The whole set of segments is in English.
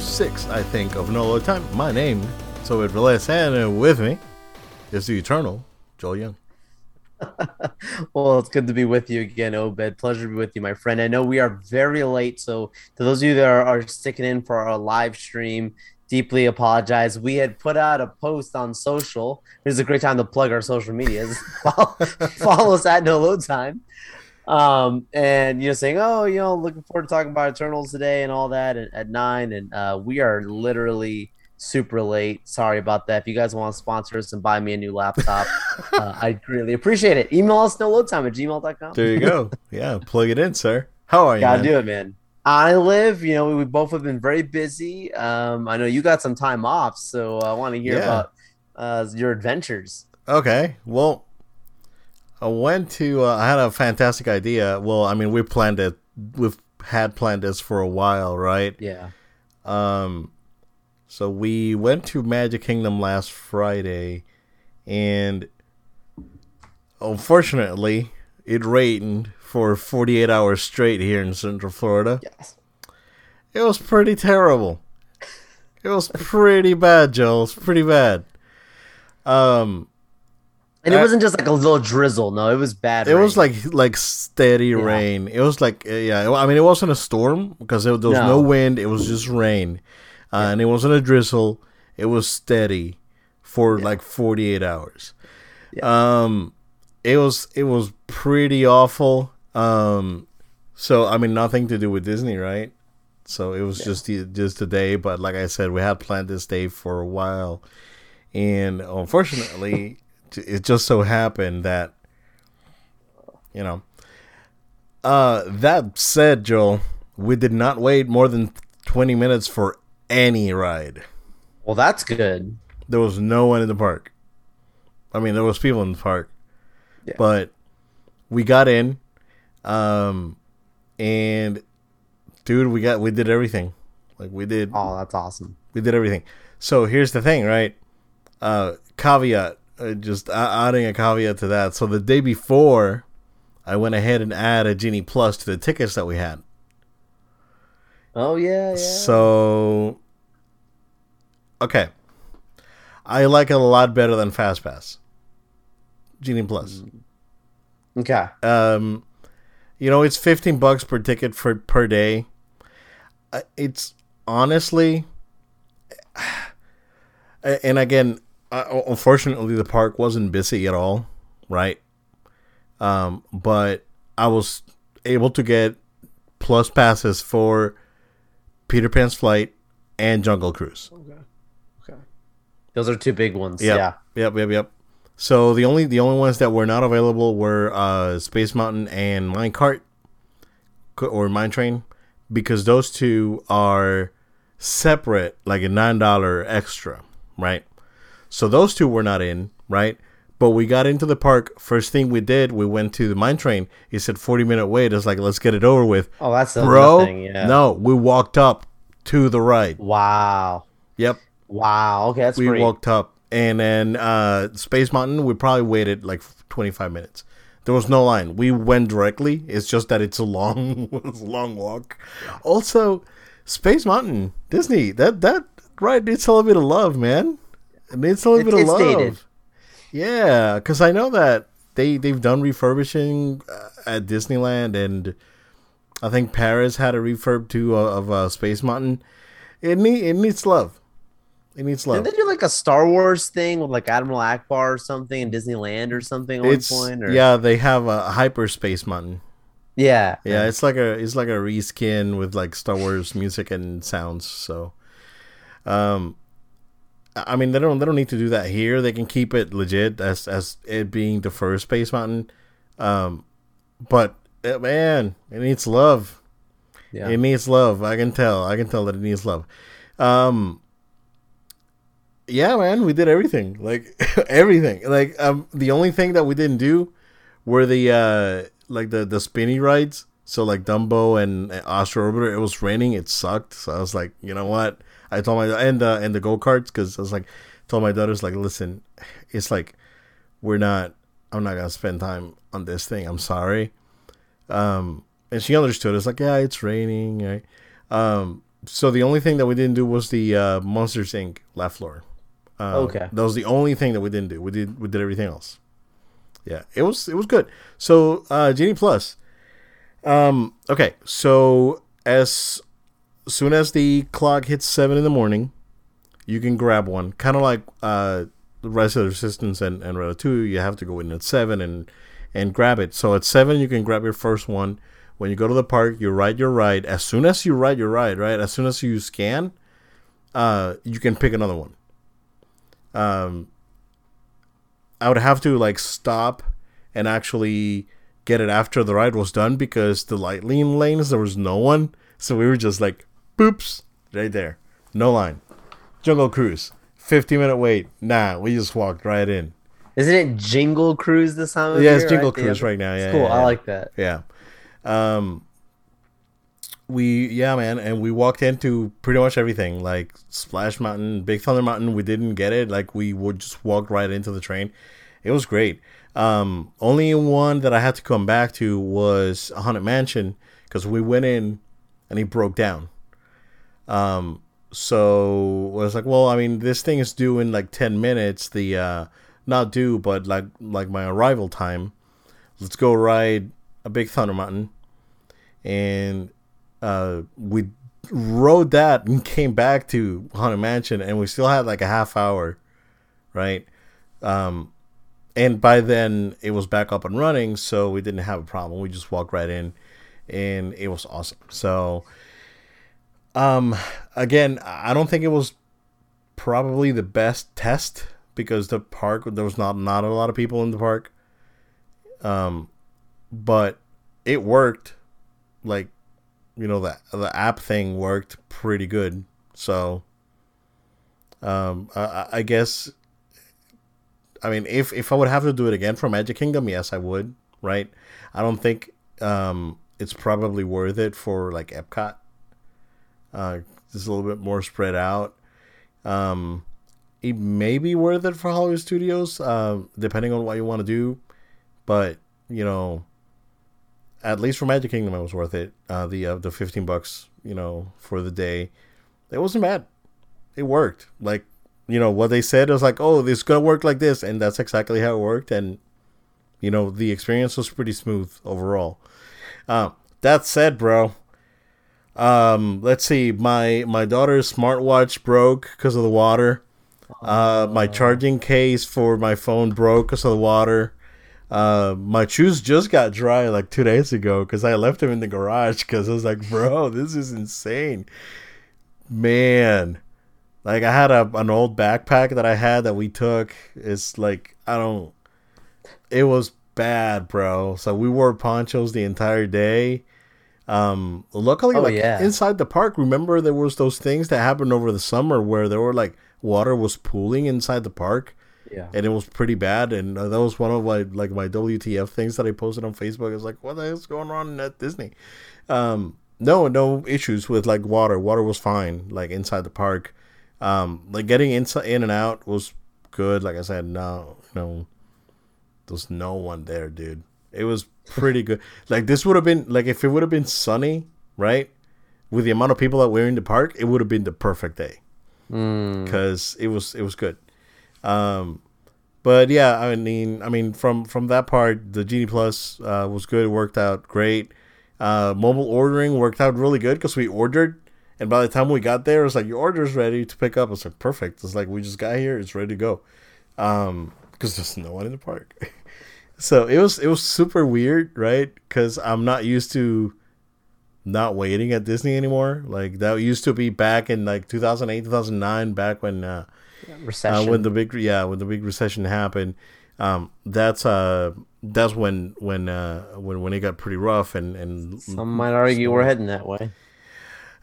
206, I think, of No Load Time. My name is Obed Velez, and with me is the eternal Joel Young. well, it's good to be with you again, Obed. Pleasure to be with you, my friend. I know we are very late, so to those of you that are, are sticking in for our live stream, deeply apologize. We had put out a post on social. This is a great time to plug our social medias. follow, follow us at No Load Time. Um, and you know, saying, oh, you know, looking forward to talking about Eternals today and all that at, at nine. And uh, we are literally super late. Sorry about that. If you guys want to sponsor us and buy me a new laptop, uh, I'd really appreciate it. Email us no load time at gmail.com. There you go. yeah, plug it in, sir. How are you? Gotta man? do it, man. I live, you know, we both have been very busy. Um, I know you got some time off, so I want to hear yeah. about uh, your adventures. Okay. Well, I went to. Uh, I had a fantastic idea. Well, I mean, we planned it. We've had planned this for a while, right? Yeah. Um. So we went to Magic Kingdom last Friday, and unfortunately, it rained for 48 hours straight here in Central Florida. Yes. It was pretty terrible. It was pretty bad, Joel. It's pretty bad. Um, and it uh, wasn't just like a little drizzle. No, it was bad. It rain. was like like steady yeah. rain. It was like uh, yeah. I mean, it wasn't a storm because there, there was no. no. wind. It was just rain, uh, yeah. and it wasn't a drizzle. It was steady for yeah. like forty eight hours. Um, it was it was pretty awful. Um, so I mean, nothing to do with Disney, right? So it was just just a day. But like I said, we had planned this day for a while, and unfortunately it just so happened that you know uh that said joel we did not wait more than 20 minutes for any ride. Well that's good. There was no one in the park. I mean there was people in the park. Yeah. but we got in um and dude we got we did everything. Like we did oh that's awesome. we did everything. So here's the thing right? Uh caveat just adding a caveat to that. So the day before, I went ahead and added Genie Plus to the tickets that we had. Oh yeah, yeah. So okay, I like it a lot better than Fast Pass. Genie Plus. Okay. Um, you know it's fifteen bucks per ticket for per day. Uh, it's honestly, and again, uh, unfortunately, the park wasn't busy at all, right? Um, but I was able to get plus passes for Peter Pan's Flight and Jungle Cruise. Okay. Okay. Those are two big ones. Yep. Yeah. Yep. Yep. Yep. So the only the only ones that were not available were uh, Space Mountain and Mine Cart or Mine Train because those two are separate, like a nine dollar extra, right? So those two were not in, right? But we got into the park. First thing we did, we went to the mine train. He said 40 minute wait. It's like, let's get it over with. Oh, that's bro. Nothing, yeah. No, we walked up to the ride. Wow. Yep. Wow. Okay, that's great. we great. walked up, and then uh, Space Mountain. We probably waited like 25 minutes. There was no line. We went directly. It's just that it's a long, it's a long walk. Also, Space Mountain, Disney. That that ride needs a little bit of love, man. It needs a little bit of love. Dated. Yeah, because I know that they they've done refurbishing uh, at Disneyland, and I think Paris had a refurb too of uh, Space Mountain. It need it needs love. It needs love. Did they do like a Star Wars thing with like Admiral Ackbar or something in Disneyland or something? at it's, point, or? Yeah, they have a hyperspace mountain. Yeah, yeah, it's like a it's like a reskin with like Star Wars music and sounds. So, um, I mean, they don't they don't need to do that here. They can keep it legit as as it being the first Space Mountain. Um, but uh, man, it needs love. Yeah. It needs love. I can tell. I can tell that it needs love. Um, yeah, man, we did everything. Like everything. Like um, the only thing that we didn't do were the uh like the the spinny rides. So like Dumbo and Astro Orbiter. It was raining. It sucked. So I was like, you know what? I told my and uh, and the go karts because I was like, told my daughters like, listen, it's like we're not. I'm not gonna spend time on this thing. I'm sorry. Um, and she understood. It's like, yeah, it's raining, right? Um, so the only thing that we didn't do was the uh, Monsters Inc. laugh floor. Uh, Okay. that was the only thing that we didn't do. We did we did everything else. Yeah, it was it was good. So uh, Genie Plus. Um, okay, so as soon as the clock hits seven in the morning, you can grab one. Kind of like uh, the Rise of the Resistance and and Ratatouille. You have to go in at seven and and grab it. So at seven, you can grab your first one. When you go to the park, you ride your ride. As soon as you ride your ride, right? As soon as you scan, uh, you can pick another one. Um, I would have to like stop and actually get it after the ride was done because the lightning lanes there was no one, so we were just like, boops, right there, no line. Jungle Cruise, fifty minute wait. Nah, we just walked right in. Isn't it Jingle Cruise this time of Yeah, year? it's Jingle right? Cruise other- right now. Yeah, It's cool. yeah, I like that. Yeah. Um we yeah, man, and we walked into pretty much everything. Like Splash Mountain, Big Thunder Mountain, we didn't get it. Like we would just walk right into the train. It was great. Um only one that I had to come back to was Haunted Mansion because we went in and he broke down. Um so I was like, well, I mean, this thing is due in like 10 minutes, the uh not due, but like like my arrival time. Let's go ride a big thunder mountain. And uh we rode that and came back to haunted mansion and we still had like a half hour right? Um and by then it was back up and running so we didn't have a problem. We just walked right in and it was awesome. So um again i don't think it was probably the best test because the park there was not not a lot of people in the park. Um but it worked. Like you know the the app thing worked pretty good. So um i, I- guess i mean if if i would have to do it again for magic kingdom yes i would right? I don't think um it's probably worth it for like epcot uh it's a little bit more spread out. Um it may be worth it for hollywood studios um depending on what you want to do but you know at least for magic kingdom it was worth it. Uh the uh, the 15 bucks you know for the day it wasn't bad. It worked. Like you know what they said was like oh this is gonna work like this and that's exactly how it worked and you know the experience was pretty smooth overall. Uh, that said bro um let's see my my daughter's smartwatch broke because of the water uh my charging case for my phone broke because of the water uh, my shoes just got dry like two days ago because I left them in the garage because I was like, bro, this is insane. Man, like I had a an old backpack that I had that we took. It's like I don't. It was bad, bro. So we wore ponchos the entire day. Um, luckily, Oh, like yeah. inside the park, remember there was those things that happened over the summer where there were like water was pooling inside the park Yeah. and it was pretty bad. And uh, that was one of my like my WTF things that I posted on Facebook. It's like, what the hell's going on at Disney? Um, no, no issues with like water. Water was fine, like inside the park. Um, like getting inside in and out was good. Like I said, no, you know, there's no one there, dude. It was pretty good. Like this would have been like if it would have been sunny, right? With the amount of people that were in the park, it would have been the perfect day Mm. because it was it was good. Um, but yeah, I mean, I mean, from from that part, the Genie Plus uh, was good. It worked out great. Uh, mobile ordering worked out really good because we ordered, and by the time we got there, it was like your order's ready to pick up. It's like perfect. It's like we just got here. It's ready to go. Um, because there's no one in the park. so it was it was super weird, right? Because I'm not used to not waiting at Disney anymore. Like that used to be back in like 2008, 2009, back when uh, uh, Recession. when the big yeah when the big recession happened. Um, that's uh that's when when uh when when it got pretty rough and and Some might argue we're heading that way.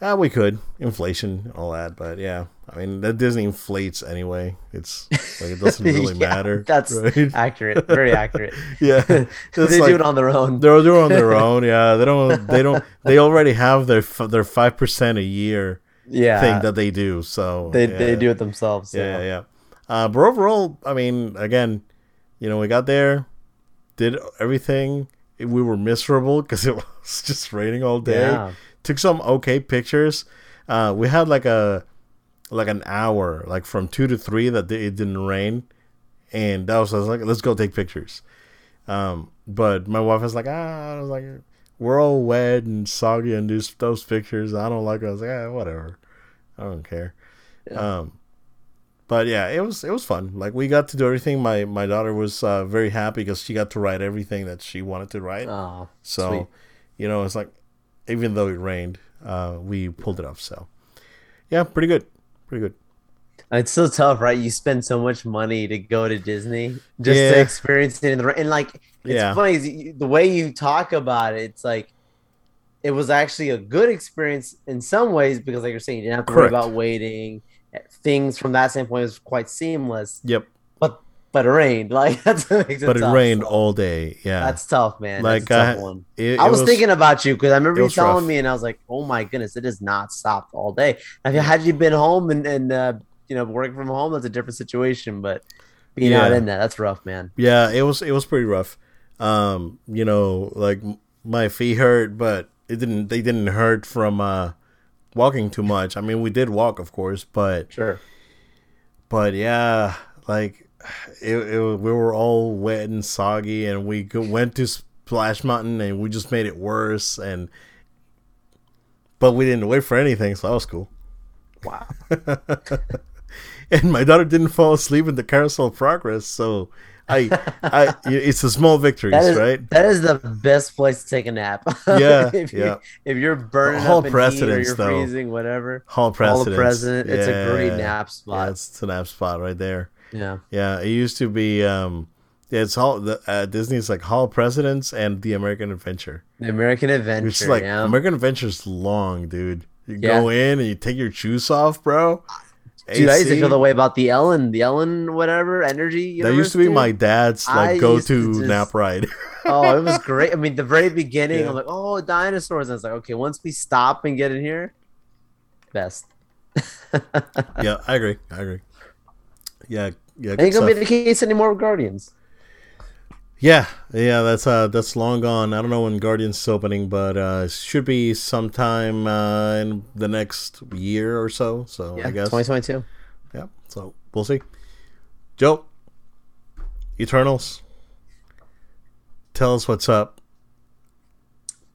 Uh, we could inflation all that, but yeah, I mean that Disney inflates anyway. It's like it doesn't really Yeah, matter. That's right? accurate. Very accurate. yeah. they It's do it on their own. They're doing on their own. Yeah, they don't. They don't. They already have their f- their five percent a year Yeah. thing that they do. So they yeah. they do it themselves. Yeah, yeah, yeah. Uh, but overall, I mean, again, you know, we got there, did everything, we were miserable because it was just raining all day. Yeah. Took some okay pictures. Uh, we had like a like an hour, like from two to three that it didn't rain, and that was, was like, let's go take pictures. Um, but my wife was like, ah, I was like, we're all wet and soggy and those those pictures. I don't like. It. I was like, ah, whatever. I don't care. Yeah. Um, but yeah, it was it was fun. Like we got to do everything. My my daughter was uh, very happy because she got to write everything that she wanted to write. Oh, so, sweet. you know, it's like even though it rained, uh, we pulled it off. So, yeah, pretty good, pretty good. It's so tough, right? You spend so much money to go to Disney just Yeah. to experience it in the ra- and like it's Yeah. funny the way you talk about it. It's like it was actually a good experience in some ways because, like you're saying, you didn't have to Correct. worry about waiting. Things from that standpoint was quite seamless, Yep, but it rained. Like that's what makes it but it tough. rained all day. Yeah, That's tough, man. Like, tough I- one. It- I it was, thinking about you because I remember you telling rough. me, and I was like, "Oh my goodness, it has not stopped all day." Now, had you been home and and uh, you know working from home, that's a different situation. But being out in that, that's rough, man. Yeah, it was it was pretty rough. Um, you know, like my feet hurt, but it didn't. They didn't hurt from uh walking too much. I mean, we did walk, of course, but Sure. but yeah, like it, it we were all wet and soggy, and we go, went to Splash Mountain, and we just made it worse. And but we didn't wait for anything, so that was cool. Wow. and my daughter didn't fall asleep in the carousel of progress, so I, I, it's the small victories, That is right? that is the best place to take a nap. Yeah, if you, yeah. If you're burning Hall up heat or you're though. freezing, whatever. Hall All President. the president. It's a great nap Yeah, spot. it's a nap spot right there. Yeah. Yeah, it used to be. Um, it's all The, uh, Disney's like Hall of Presidents and the American Adventure. The American Adventure. Is like yeah. American Adventure's long, dude. You Yeah. go in and you take your shoes off, bro. Dude, I used to AC. feel the way about the Ellen, the Ellen, whatever energy. That used to be Universe, my dad's like go-to to just- nap ride. oh, it was great. I mean, the very beginning, Yeah. I'm like, oh, dinosaurs. And I was like, okay, once we stop and get in here, best. yeah, I agree. I agree. Yeah, yeah. Ain't gonna be the case anymore with Guardians. Yeah, yeah, that's uh that's long gone. I don't know when Guardians is opening, but uh it should be sometime uh in the next year or so. So Yeah, I guess 2022. yeah. So we'll see. Joe, Eternals. Tell us what's up.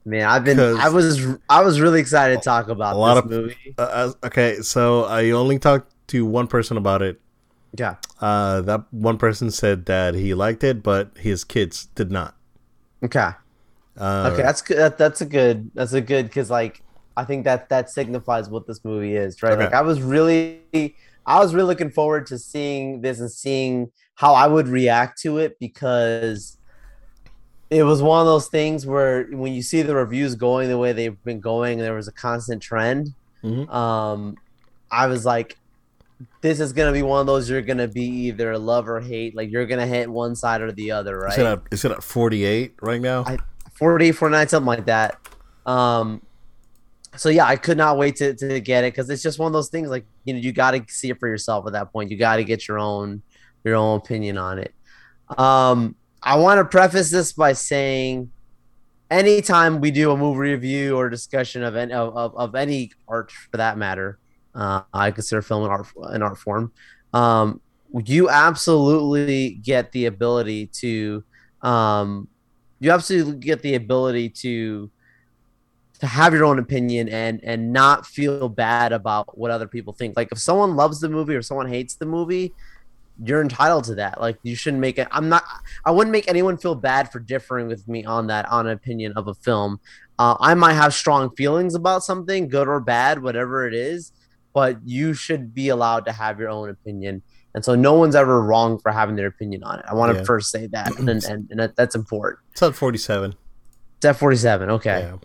Man, I've been I was, I was really excited to talk about a lot this of- movie. Uh, uh, okay, so I only talked to one person about it. Yeah, Uh, that one person said that he liked it, but his kids did not. okay, Uh, okay. That's good. That, that's a good. That's a good because like I think that that signifies what this movie is, right? Okay. Like I was really, I was really looking forward to seeing this and seeing how I would react to it because it was one of those things where when you see the reviews going the way they've been going, there was a constant trend. Mhm. Um, I was like, this is gonna be one of those you're gonna be either love or hate. Like you're gonna hit one side or the other, Is it right? at, is it at 48 right now? I- 40, 49, something like that. Um, so yeah, I could not wait to, to get it because it's just one of those things. Like you know, you got to see it for yourself at that point. You got to get your own your own opinion on it. Um, I want to preface this by saying, anytime we do a movie review or discussion of any of, of, of any art for that matter, uh, I consider film an art an art form. Um, you absolutely get the ability to um, you absolutely get the ability to to have your own opinion and and not feel bad about what other people think. Like if someone loves the movie or someone hates the movie, you're entitled to that. Like you shouldn't make it. I'm not. I wouldn't make anyone feel bad for differing with me on that on an opinion of a film. Uh, I might have strong feelings about something, good or bad, whatever it is, but you should be allowed to have your own opinion. And so no one's ever wrong for having their opinion on it. I want to Yeah. first say that, and and, and that's important. It's at 47. It's at 47. Okay. Yeah.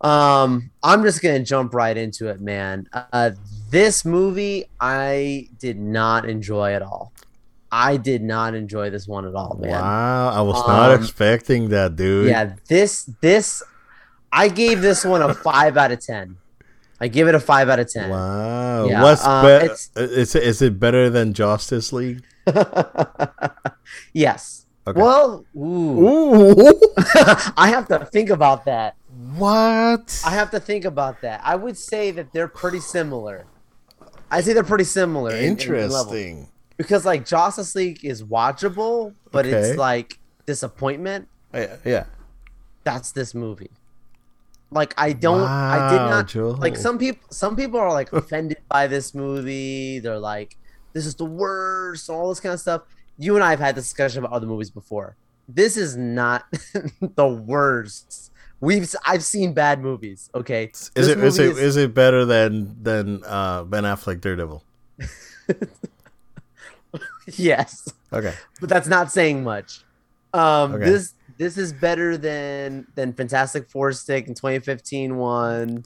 Um, I'm just gonna jump right into it, man. Uh, this movie I did not enjoy at all. I did not enjoy this one at all, man. Wow, I was not Um, expecting that, dude. Yeah, this this I gave this one a five out of ten. I give it a five out of ten. Wow. Yeah, What's um, it's- Is it, is it better than Justice League? yes. Okay. Well, ooh. Ooh. I have to think about that. what? I have to think about that. I would say that they're pretty similar. I say they're pretty similar. in- in- in. Interesting. because like Justice League is watchable, but Okay. it's like disappointment. Yeah. yeah. That's this movie. Like I don't, I did not Joe. like some people. Some people are like offended by this movie. They're like, "This is the worst," all this kind of stuff. You and I have had this discussion about other movies before. This is not the worst. We've I've seen bad movies. Okay, Is This it is it is it better than than uh, Ben Affleck Daredevil? yes. Okay. but that's not saying much. Um, Okay. This this is better than than Fantastic Four stick in 2015 one.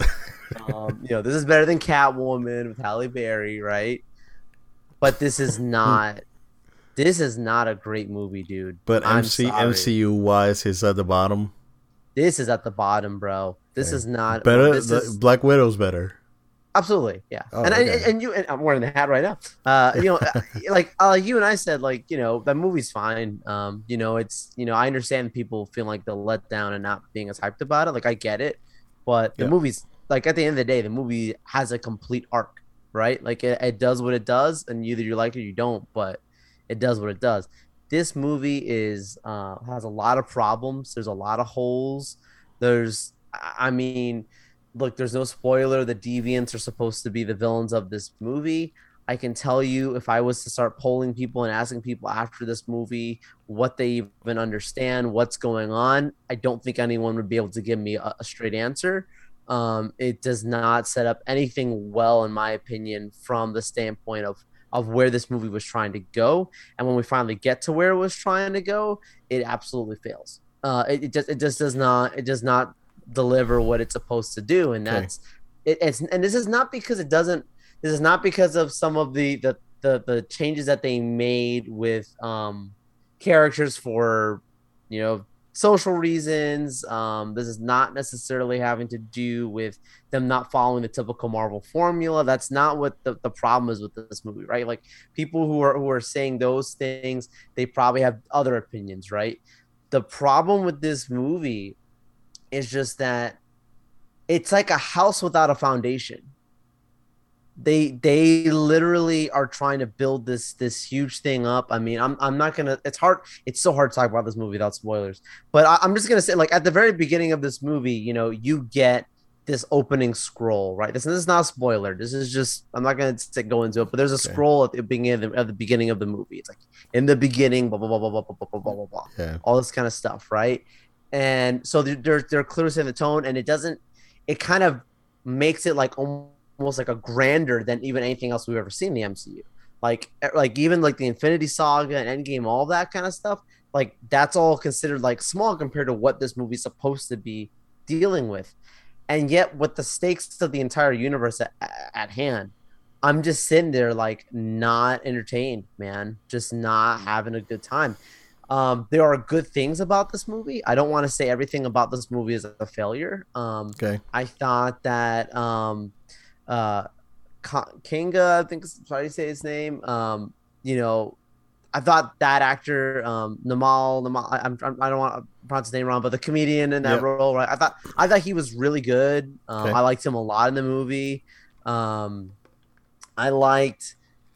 um, you know, this is better than Catwoman with Halle Berry, right? But this is not. this is not a great movie, dude. But I'm MC sorry. MCU wise, is at the bottom. This is at the bottom, bro. This is not Better. Is, Black Widow's better. Absolutely, yeah. Oh, and, okay. and and you and I'm wearing the hat right now. Uh, you know, uh, like uh, you and I said, like you know, that movie's fine. Um, you know, it's you know, I understand people feel like they're let down and not being as hyped about it. Like I get it, but the Yeah. movie's like at the end of the day, the movie has a complete arc, right? Like it, it does what it does, and either you like it or you don't, but it does what it does. This movie is uh, has a lot of problems. There's a lot of holes. There's, I mean, look, there's no spoiler. The deviants are supposed to be the villains of this movie. I can tell you if I was to start polling people and asking people after this movie what they even understand, what's going on, I don't think anyone would be able to give me a, a straight answer. Um, it does not set up anything well, in my opinion, from the standpoint of of where this movie was trying to go. And when we finally get to where it was trying to go, it absolutely fails. Uh, it, it just it just does not it does not deliver what it's supposed to do, and Okay. that's it, it's and this is not because it doesn't. This is not because of some of the the the, the changes that they made with um characters for you know social reasons. Um, this is not necessarily having to do with them not following the typical Marvel formula. That's not what the, the problem is with this movie, right? Like people who are who are saying those things, they probably have other opinions, right? The problem with this movie is just that it's like a house without a foundation. They they literally are trying to build this this huge thing up. I mean, I'm I'm not gonna. It's hard. It's so hard to talk about this movie without spoilers. But I, I'm just gonna say, like at the very beginning of this movie, you know, you get this opening scroll, right? This, this is not a spoiler. This is just I'm not gonna sit- go into it, but there's a Okay. scroll at the beginning of the, at the beginning of the movie. It's like in the beginning, blah blah blah blah blah blah blah blah blah blah Yeah. all this kind of stuff, right? And so they're they're, clearly setting the tone, and it doesn't. It kind of makes it like almost like a grander than even anything else we've ever seen in the MCU. Like like even like the Infinity Saga and Endgame, all that kind of stuff. Like that's all considered like small compared to what this movie's supposed to be dealing with. And yet, with the stakes of the entire universe at, at hand, I'm just sitting there like not entertained, man. Just not having a good time. Um, there are good things about this movie. I don't want to say everything about this movie is a failure. Um, Okay. I thought that um, uh, Ka- Kinga, I think is how do you say his name. Um, you know, I thought that actor, um, Namal, Namal, I, I'm, I don't want to pronounce his name wrong, but the comedian in that Yep. role, right? I thought, I thought he was really good. Um, Okay. I liked him a lot in the movie. Um, I liked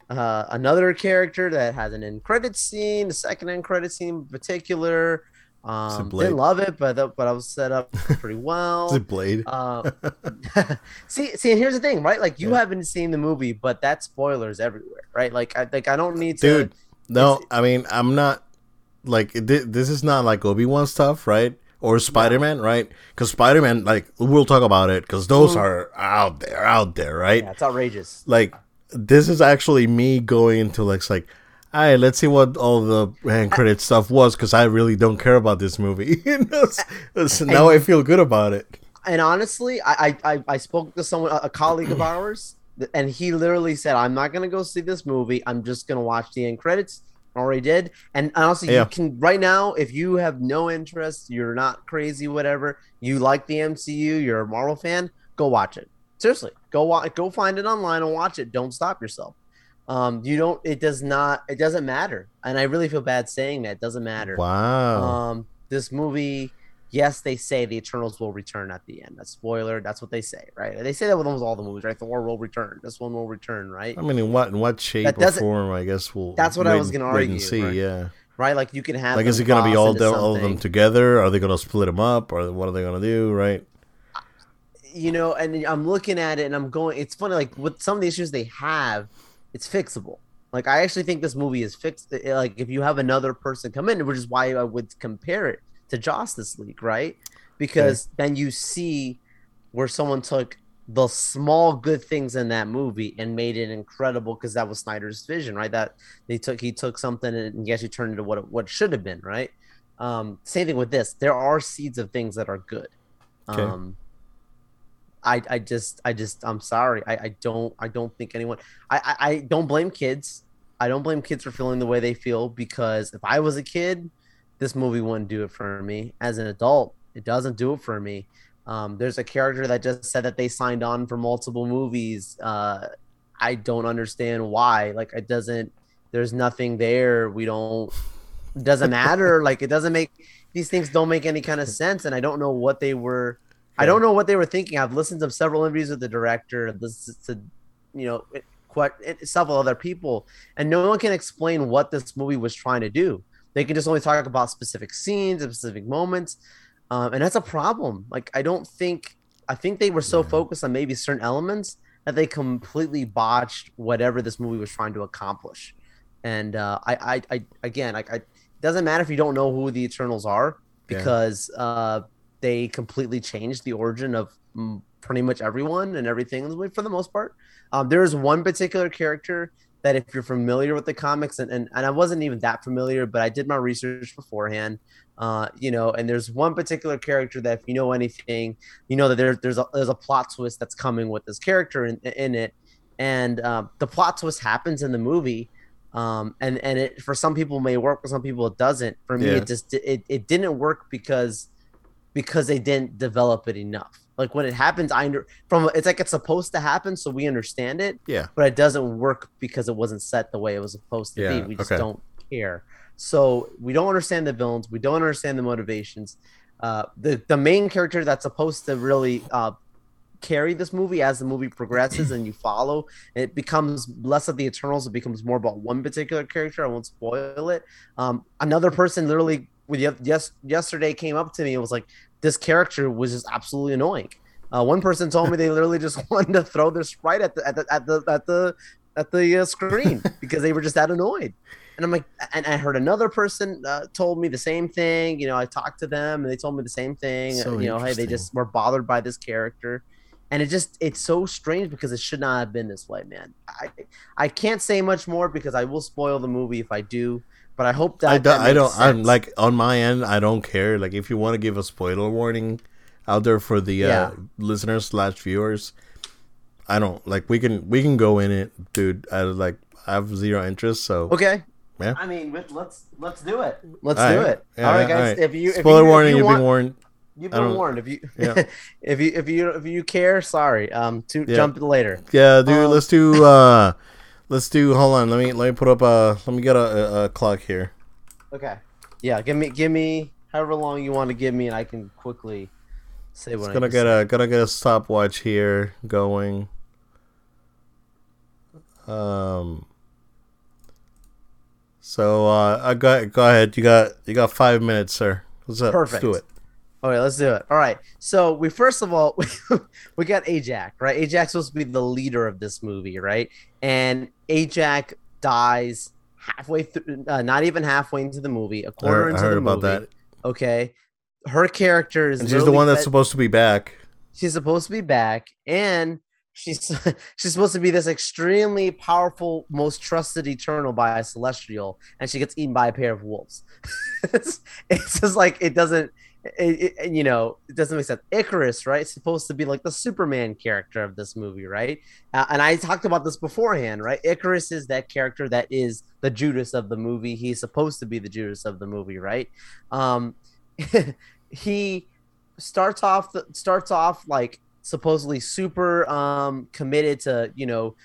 uh, another character that has an end credit scene, the second end credit scene in particular. Um, didn't love it, but but I was set up pretty well. Is Blade? Uh, see, see, and here's the thing, right? Like you Yeah. haven't seen the movie, but that spoilers everywhere, right? Like, I like I don't need to. Dude, no, I mean, I'm not like thi- this is not like Obi Wan stuff, right? Or Spider Man, right? Because Spider Man, like we'll talk about it because those Mhm. are out there, out there, right? yeah, it's outrageous. Like this is actually me going into like, like, all right, let's see what all the end credit stuff was because I really don't care about this movie. So- now I feel good about it. And honestly, I I, I, spoke to someone, a colleague of ours, and he literally said, "I'm not gonna go see this movie. I'm just gonna watch the end credits." Already did, and honestly, Yeah. you can right now if you have no interest, you're not crazy, whatever. You like the MCU, you're a Marvel fan, go watch it. Seriously, go go find it online and watch it. Don't stop yourself. Um, you don't. It does not. It doesn't matter. And I really feel bad saying that. It doesn't matter. Wow. Um, this movie. Yes, they say the Eternals will return at the end. That's spoiler. That's what they say, right? They say that with almost all the movies, right? Thor will return. This one will return, right? I mean, in what in what shape or form? I guess we'll. That's what I was gonna wait argue, see, right? yeah. Right? Like you can have. Like, is it gonna be all all of them together? Are they gonna split them up, or what are they gonna do? Right. You know, and I'm looking at it and I'm going, it's funny, like with some of the issues they have, it's fixable. Like, I actually think this movie is fixed. Like, if you have another person come in, which is why I would compare it to Justice League, right? Because then you see where someone took the small good things in that movie and made it incredible because that was Snyder's vision, right? That they took, he took something and he actually turned it into what it, what should have been, right? Um, same thing with this. There are seeds of things that are good. Okay. Um, I, I just I just I'm sorry. I, I don't I don't think anyone I, I I don't blame kids. I don't blame kids for feeling the way they feel because if I was a kid, this movie wouldn't do it for me. As an adult, it doesn't do it for me. Um, there's a character that just said that they signed on for multiple movies. Uh, I don't understand why. Like it doesn't. There's nothing there. We don't. It doesn't matter. like it doesn't make these things don't make any kind of sense. And I don't know what they were. I don't know what they were thinking. I've listened to several interviews with the director. Listened to, you know, quite several other people, and no one can explain what this movie was trying to do. They can just only talk about specific scenes and specific moments, um, and that's a problem. Like I don't think I think they were so Yeah. focused on maybe certain elements that they completely botched whatever this movie was trying to accomplish. And uh, I, I, I, again, like, I, it doesn't matter if you don't know who the Eternals are Yeah. because uh, they completely changed the origin of mm, pretty much everyone and everything in the movie for the most part. Um, there is one particular character that if you're familiar with the comics and, and, and I wasn't even that familiar, but I did my research beforehand. Uh, you know, and there's one particular character that if you know anything, you know that there's there's a there's a plot twist that's coming with this character in, in it, and um, the plot twist happens in the movie, um, and and it for some people may work, for some people it doesn't. For me, Yeah. it just it, it didn't work because because they didn't develop it enough. Like when it happens, I under, from it's like it's supposed to happen, so we understand it, Yeah. but it doesn't work because it wasn't set the way it was supposed to Yeah, be. We just okay. don't care. So we don't understand the villains. We don't understand the motivations. Uh, the the main character that's supposed to really uh, carry this movie as the movie progresses and you follow, it becomes less of the Eternals. It becomes more about one particular character. I won't spoil it. Um, another person literally yes yesterday came up to me and was like, "This character was just absolutely annoying." Uh, one person told me they literally just wanted to throw their sprite at the at the at the at the at the uh, screen because they were just that annoyed. And I'm like, and I heard another person uh, told me the same thing. You know, I talked to them and they told me the same thing. So you know, hey, they just were bothered by this character, and it just it's so strange because it should not have been this way, man. I I can't say much more because I will spoil the movie if I do. But I hope that I, do, that I don't. makes I'm like on my end. I don't care. Like if you want to give a spoiler warning out there for the uh, listeners slash viewers, I don't like. We can we can go in it, dude. I like. I have zero interest. So okay. Yeah. I mean, let- let's let's do it. Let's All do right. it. Yeah, all right, guys. all right. If you if spoiler you, warning, if you you've want, been warned. You've been warned. If you Yeah. if you if you if you care, sorry. Um, to Yeah. jump later. Yeah, dude. Um, let's do. uh Let's do. Hold on. Let me let me put up a. Let me get a, a, a clock here. Okay. Yeah, give me give me however long you want to give me, and I can quickly say what It's I gonna get to a gonna get a stopwatch here going. Um. So uh, I got go ahead. You got you got five minutes, sir. Let's, uh, Perfect. let's do it. All right, let's do it. All right. So we first of all we got Ajax, right? Ajax supposed to be the leader of this movie, right? And Ajax dies halfway through, uh, not even halfway into the movie, a quarter I into heard the about movie. that. Okay. Her character is And she's the one that's supposed to be back. she's supposed to be back and she's she's supposed to be this extremely powerful most trusted eternal by a celestial and she gets eaten by a pair of wolves it's, it's just like it doesn't it, it- you know it doesn't make sense. Ikaris right supposed to be like the superman character of this movie right? Uh, and i talked about this beforehand right? Ikaris is that character that is the judas of the movie. He's supposed to be the judas of the movie right? Um he starts off starts off like supposedly super um committed to you know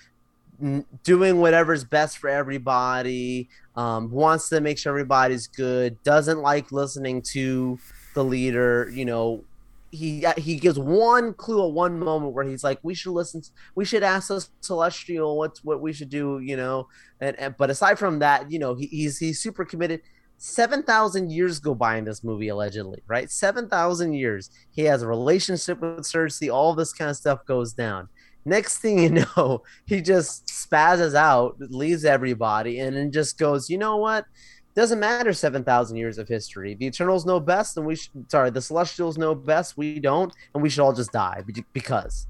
doing whatever's best for everybody, um, wants to make sure everybody's good, doesn't like listening to the leader, you know, he uh, he gives one clue at one moment where he's like, "We should listen. We should ask the celestial what's what we should do." You know, and, and but aside from that, you know, he, he's he's super committed. Seven thousand years go by in this movie, allegedly, right? Seven thousand years. He has a relationship with Sersi. All this kind of stuff goes down. Next thing you know, he just spazzes out, leaves everybody, and then just goes, "You know what? Doesn't matter 7,000 years of history. The Eternals know best, and we should, sorry, the Celestials know best. We don't, and we should all just die because.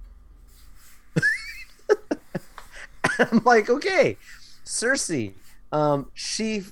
I'm like, okay, Sersi, um, she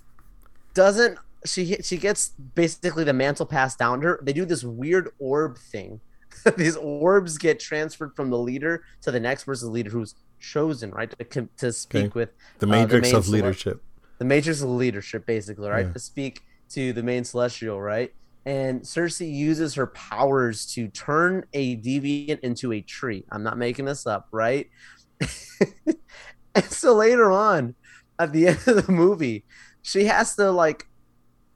doesn't, she she gets basically the mantle passed down to her. They do this weird orb thing. These orbs get transferred from the leader to the next person's leader who's chosen, right, to, to speak okay. with the matrix uh, the of leadership the matrix of leadership, basically, right? Yeah. To speak to the main celestial, right? And Sersi uses her powers to turn a deviant into a tree. I'm not making this up, right? and so later on, at the end of the movie, she has to like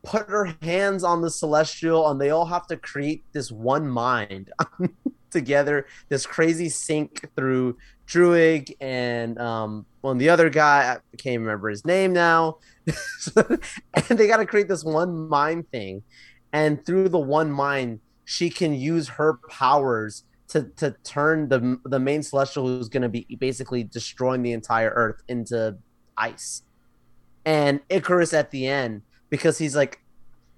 put her hands on the celestial and they all have to create this one mind together this crazy sync through druig and um well the other guy i can't remember his name now and they got to create this one mind thing and through the one mind she can use her powers to to turn the the main celestial who's going to be basically destroying the entire earth into ice and ikaris at the end because he's like,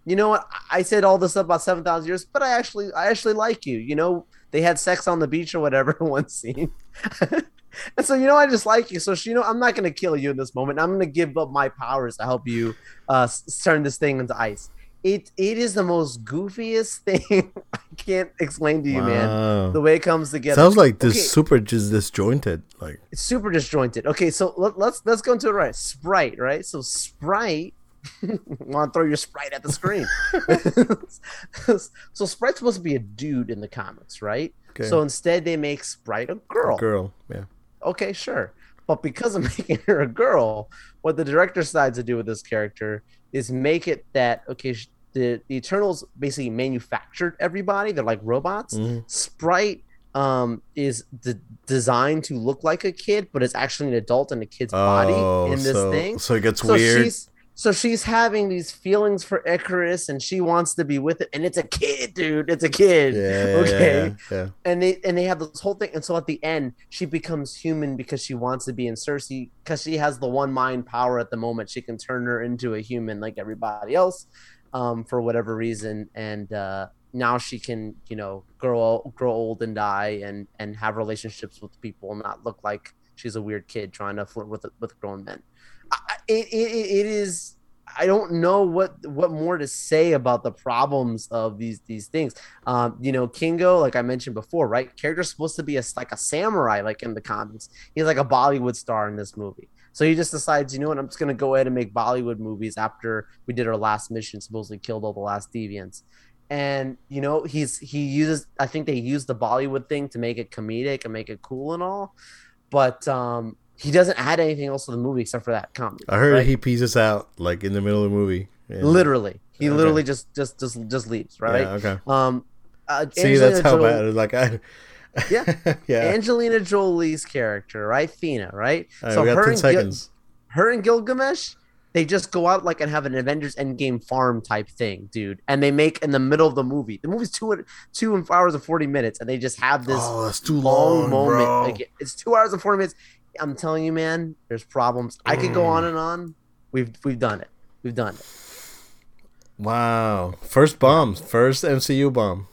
you know what? I said all this stuff about seven thousand years, but I actually, I actually like you. You know, they had sex on the beach or whatever in one scene. and so, you know, I just like you. So, she, you know, I'm not to kill you in this moment. I'm to give up my powers to help you uh, turn this thing into ice. It it is the most goofiest thing. I can't explain to you, wow. man. The way it comes together sounds like this okay. super just disjointed. Like it's super disjointed. Okay, so let, let's let's go into it right. Sprite, right? So Sprite want to throw your sprite at the screen. so Sprite's supposed to be a dude in the comics, right? Okay. So instead they make Sprite a girl. A girl, yeah. Okay, sure. But because of making her a girl, what the director decides to do with this character is make it that okay, the, the Eternals basically manufactured everybody. They're like robots. Mm-hmm. Sprite um, is d- designed to look like a kid, but it's actually an adult in a kid's oh, body in this so, thing. So it gets so weird. She's, so she's having these feelings for Ikaris and she wants to be with it. And it's a kid, dude. It's a kid. Yeah, okay. Yeah, yeah, And they and they have this whole thing. And so at the end, she becomes human because she wants to be in Sersi because she has the one mind power at the moment. She can turn her into a human like everybody else, um, for whatever reason. And uh now she can, you know, grow grow old and die and and have relationships with people and not look like she's a weird kid trying to flirt with with grown men it, it, it is I don't know what what more to say about the problems of these these things. Um, you know, Kingo, like I mentioned before, right? Character's supposed to be a like a samurai, like in the comics. He's like a Bollywood star in this movie. So he just decides, you know what, I'm just gonna go ahead and make Bollywood movies after we did our last mission, supposedly killed all the last deviants. And you know, he's he uses I think they use the Bollywood thing to make it comedic and make it cool and all. But um he doesn't add anything else to the movie except for that comment. I heard right? he pieces out like in the middle of the movie. Literally, he okay. literally just just just just leaves. Right. Yeah, okay. Um. Uh, See, Angelina that's how bad. It's like I. yeah. yeah. Angelina Jolie's character, right? Right? right so her and, Gil- her and Gilgamesh, they just go out like and have an Avengers Endgame farm type thing, dude. And they make in the middle of the movie. The movie's two two hours and forty minutes, and they just have this oh, that's too long, long moment. Bro. Like, it's two hours and forty minutes. I'm telling you, man, there's problems. I could go on mm. and on. We've we've done it. We've done it. Wow. First bomb. First MCU bomb.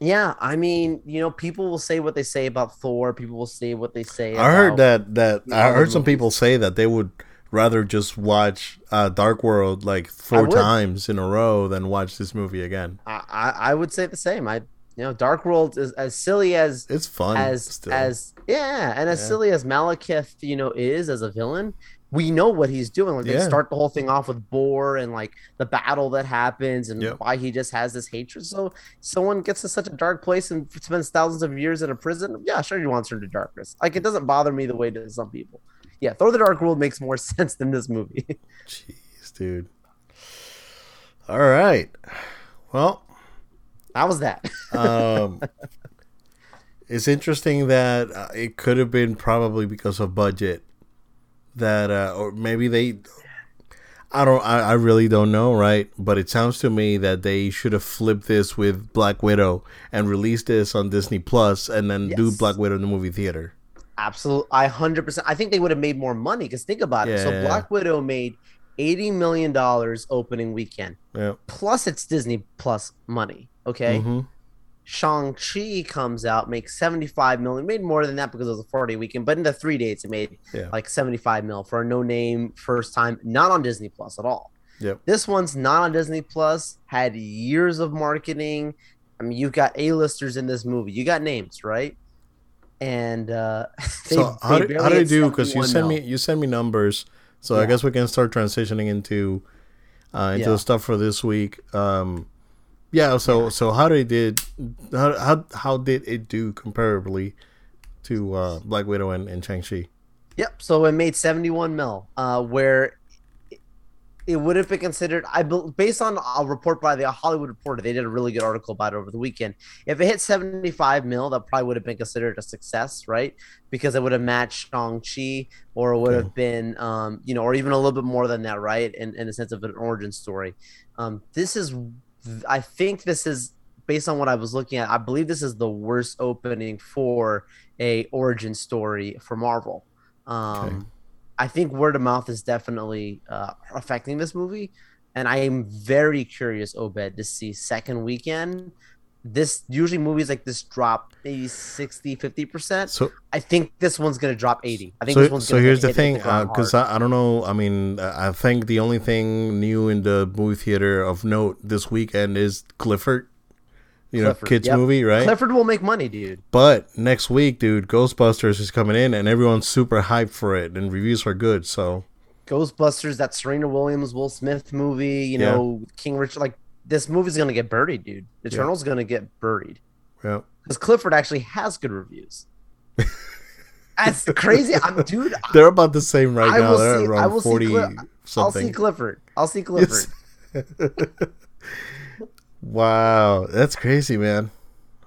Yeah, I mean, you know, people will say what they say about Thor. People will say what they say. I heard that that I heard some people say that they would rather just watch uh, Dark World like four times in a row than watch this movie again. I, I, I would say the same. I you know, Dark World is as silly as it's fun as still. as yeah, and as yeah. silly as Malekith, you know, is as a villain. We know what he's doing. Like yeah. they start the whole thing off with Bor and like the battle that happens and yep. why he just has this hatred. So someone gets to such a dark place and spends thousands of years in a prison. Yeah, sure, he wants her to darkness. Like it doesn't bother me the way it does some people. yeah, Thor: The Dark World makes more sense than this movie. Jeez, dude. All right. Well, How was that? um, it's interesting that uh, it could have been probably because of budget that, uh, or maybe they. I don't. I, I really don't know, right? But it sounds to me that they should have flipped this with Black Widow and released this on Disney Plus, and then do Black Widow in the movie theater. Absolutely, I hundred percent. I think they would have made more money because think about it. So Yeah. Black Widow made eighty million dollars opening weekend, Yeah. plus it's Disney Plus money. Okay, Mhm. Shang Chi comes out, makes seventy five million, made more than that because it was a four day weekend. But in the three days, it made Yeah. like seventy five mil for a no name first time, not on Disney Plus at all. Yep. This one's not on Disney Plus. Had years of marketing. I mean, you've got A-listers in this movie. You got names, right? And uh, they, so how did, how did hit do? Because you 71 send me you send me numbers, so I guess we can start transitioning into uh, into Yeah. the stuff for this week. Um, yeah. So so how did it how how how did it do comparably to uh, Black Widow and, and Shang Chi? Yep. So it made 71 mil, uh, where it- would have been considered. I based on a report by the Hollywood Reporter, they did a really good article about it over the weekend. If it hit 75 mil, that probably would have been considered a success, right? Because it would have matched Shang Chi, or it would have been, um, you know, or even a little bit more than that, right? In in the sense of an origin story. Um, this is, I think, this is based on what I was looking at. I believe this is the worst opening for a origin story for Marvel. Um, Okay. I think word of mouth is definitely uh, affecting this movie, and I am very curious, Obed, to see second weekend. This usually movies like this drop maybe 60, 50 percent. So I think this one's gonna drop eighty. I think this so, one's so here's the thing, because hard. I, I don't know. I mean, uh, I think the only thing new in the movie theater of note this weekend is Clifford. You know, kids yep. movie, right? Clifford will make money, dude. But next week, dude, Ghostbusters is coming in, and everyone's super hyped for it, and reviews are good. So Ghostbusters, that Serena Williams, Will Smith movie, you Yeah. know, King Richard, like this movie's gonna get buried, dude. Eternals is gonna get buried. yeah, because Clifford actually has good reviews. That's crazy, I'm dude. They're about the same right I now. They're see- I around forty Cli- I'll see something. Clifford. I'll see Clifford. wow, that's crazy, man.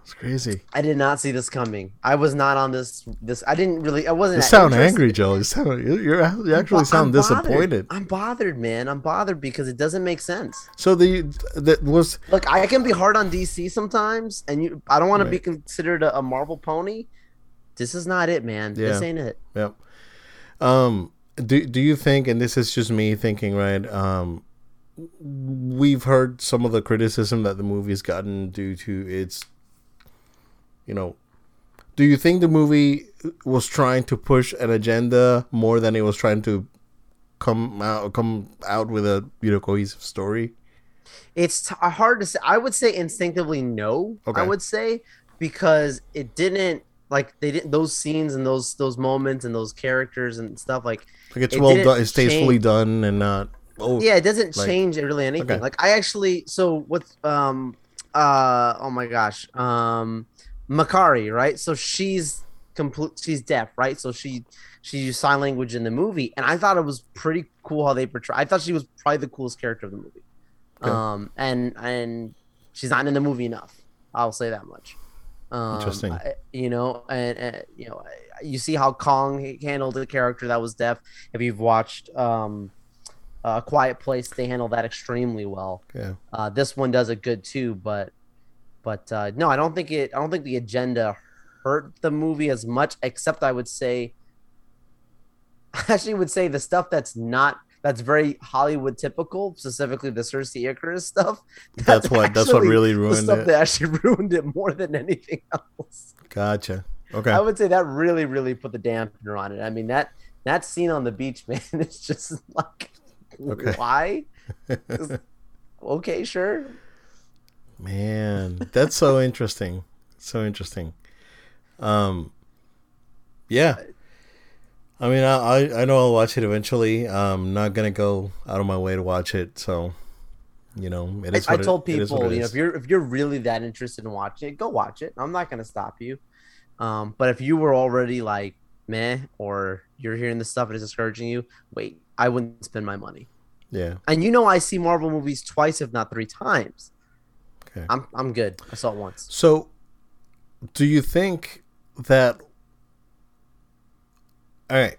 That's crazy. I did not see this coming. I was not on this. This I didn't really. I wasn't. You sound interested. angry, Joe. You sound you you're, you actually I'm sound disappointed. I'm bothered, man. I'm bothered because it doesn't make sense. So the that was Look, I can be hard on DC sometimes, and you. I don't want to be considered a, a Marvel pony. This is not it, man. This ain't it. Yep. Um, do do you think, and this is just me thinking, right? Um, we've heard some of the criticism that the movie's gotten due to its, you know, do you think the movie was trying to push an agenda more than it was trying to come out come out with a you know cohesive story? It's t- hard to say. I would say instinctively no. Okay. I would say because it didn't like they didn't those scenes and those those moments and those characters and stuff like Like it's It well done. It stays fully change. done and not. Oh, yeah it doesn't Like- change really anything Okay. like i actually so what's um uh oh my gosh um Makkari right so she's complete she's deaf right so she she used sign language in the movie and i thought it was pretty cool how they portray i thought she was probably the coolest character of the movie Okay. um and and she's not in the movie enough i'll say that much um, Interesting. I- you know and, and you know I- you see how kong handled the character that was deaf if you've watched um uh, Quiet Place, they handle that extremely well. Yeah. Uh, this one does it good too, but but uh, no, I don't think it. I don't think the agenda hurt the movie as much. Except I would say, I actually would say the stuff that's not that's very Hollywood typical, specifically the Sersi Ikaris stuff. That's what- that's what really the ruined stuff it. that actually ruined it more than anything else. Gotcha. Okay. I would say that really, really put the dampener on it. I mean that that scene on the beach, man, it's just like, Okay. why? Okay, sure. Man, that's so interesting. So interesting. Um, yeah. I mean, I, I know I'll watch it eventually. I'm not gonna go out of my way to watch it. So, you know, it is. I, I told it is what people, it you know, if you're if you're really that interested in watching it, go watch it. I'm not gonna stop you. Um, but if you were already like meh, or you're hearing this stuff and it's discouraging you, wait, I wouldn't spend my money. Yeah. And you know, I see Marvel movies twice, if not three times. Okay. I'm I'm good. I saw it once. So, do you think that? All right.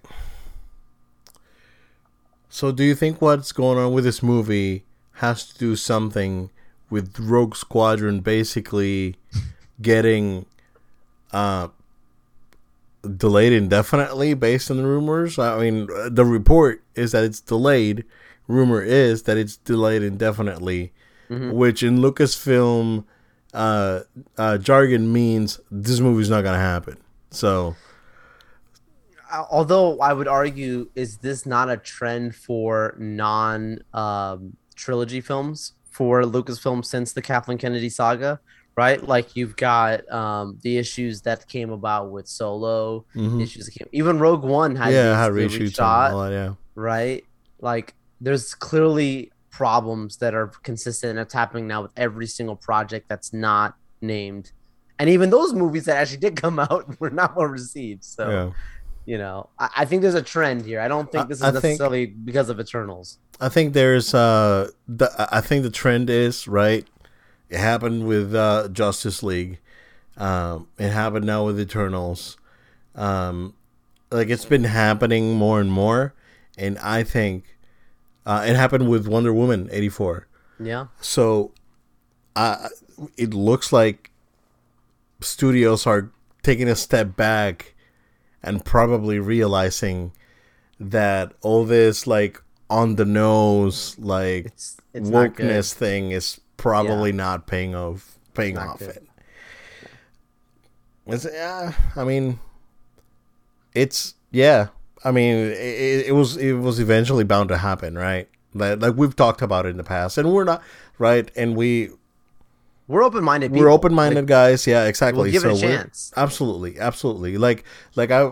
So, do you think what's going on with this movie has to do something with Rogue Squadron basically getting uh, delayed indefinitely based on the rumors? I mean, the report is that it's delayed. Rumor is that it's delayed indefinitely, which in Lucasfilm uh, uh, jargon means this movie's not gonna happen. So Although I would argue, is this not a trend for non um, trilogy films for Lucasfilm since the Kathleen Kennedy saga? Right, like you've got um, the issues that came about with Solo, mhm. issues that came, even Rogue One had yeah, had reshoots that. Yeah, right? Like there's clearly problems that are consistent and it's happening now with every single project that's not named. And even those movies that actually did come out were not well received. So, yeah. you know, I, I think there's a trend here. I don't think this is I think- necessarily because of Eternals. I think there's uh, the I think the trend is right. It happened with uh, Justice League. Um, it happened now with Eternals. Um, like it's been happening more and more, and I think uh, it happened with Wonder Woman eighty four. Yeah. So, uh, it looks like studios are taking a step back and probably realizing that all this like on the nose like It's it's wokeness thing is probably not paying off paying off good. it. It's, yeah, I mean, it's yeah. I mean, it, it was it was eventually bound to happen, right? Like, like we've talked about it in the past, and we're not right, and we We're open minded. we're open minded guys. Yeah, exactly. We'll give it a chance. Absolutely, absolutely. Like like I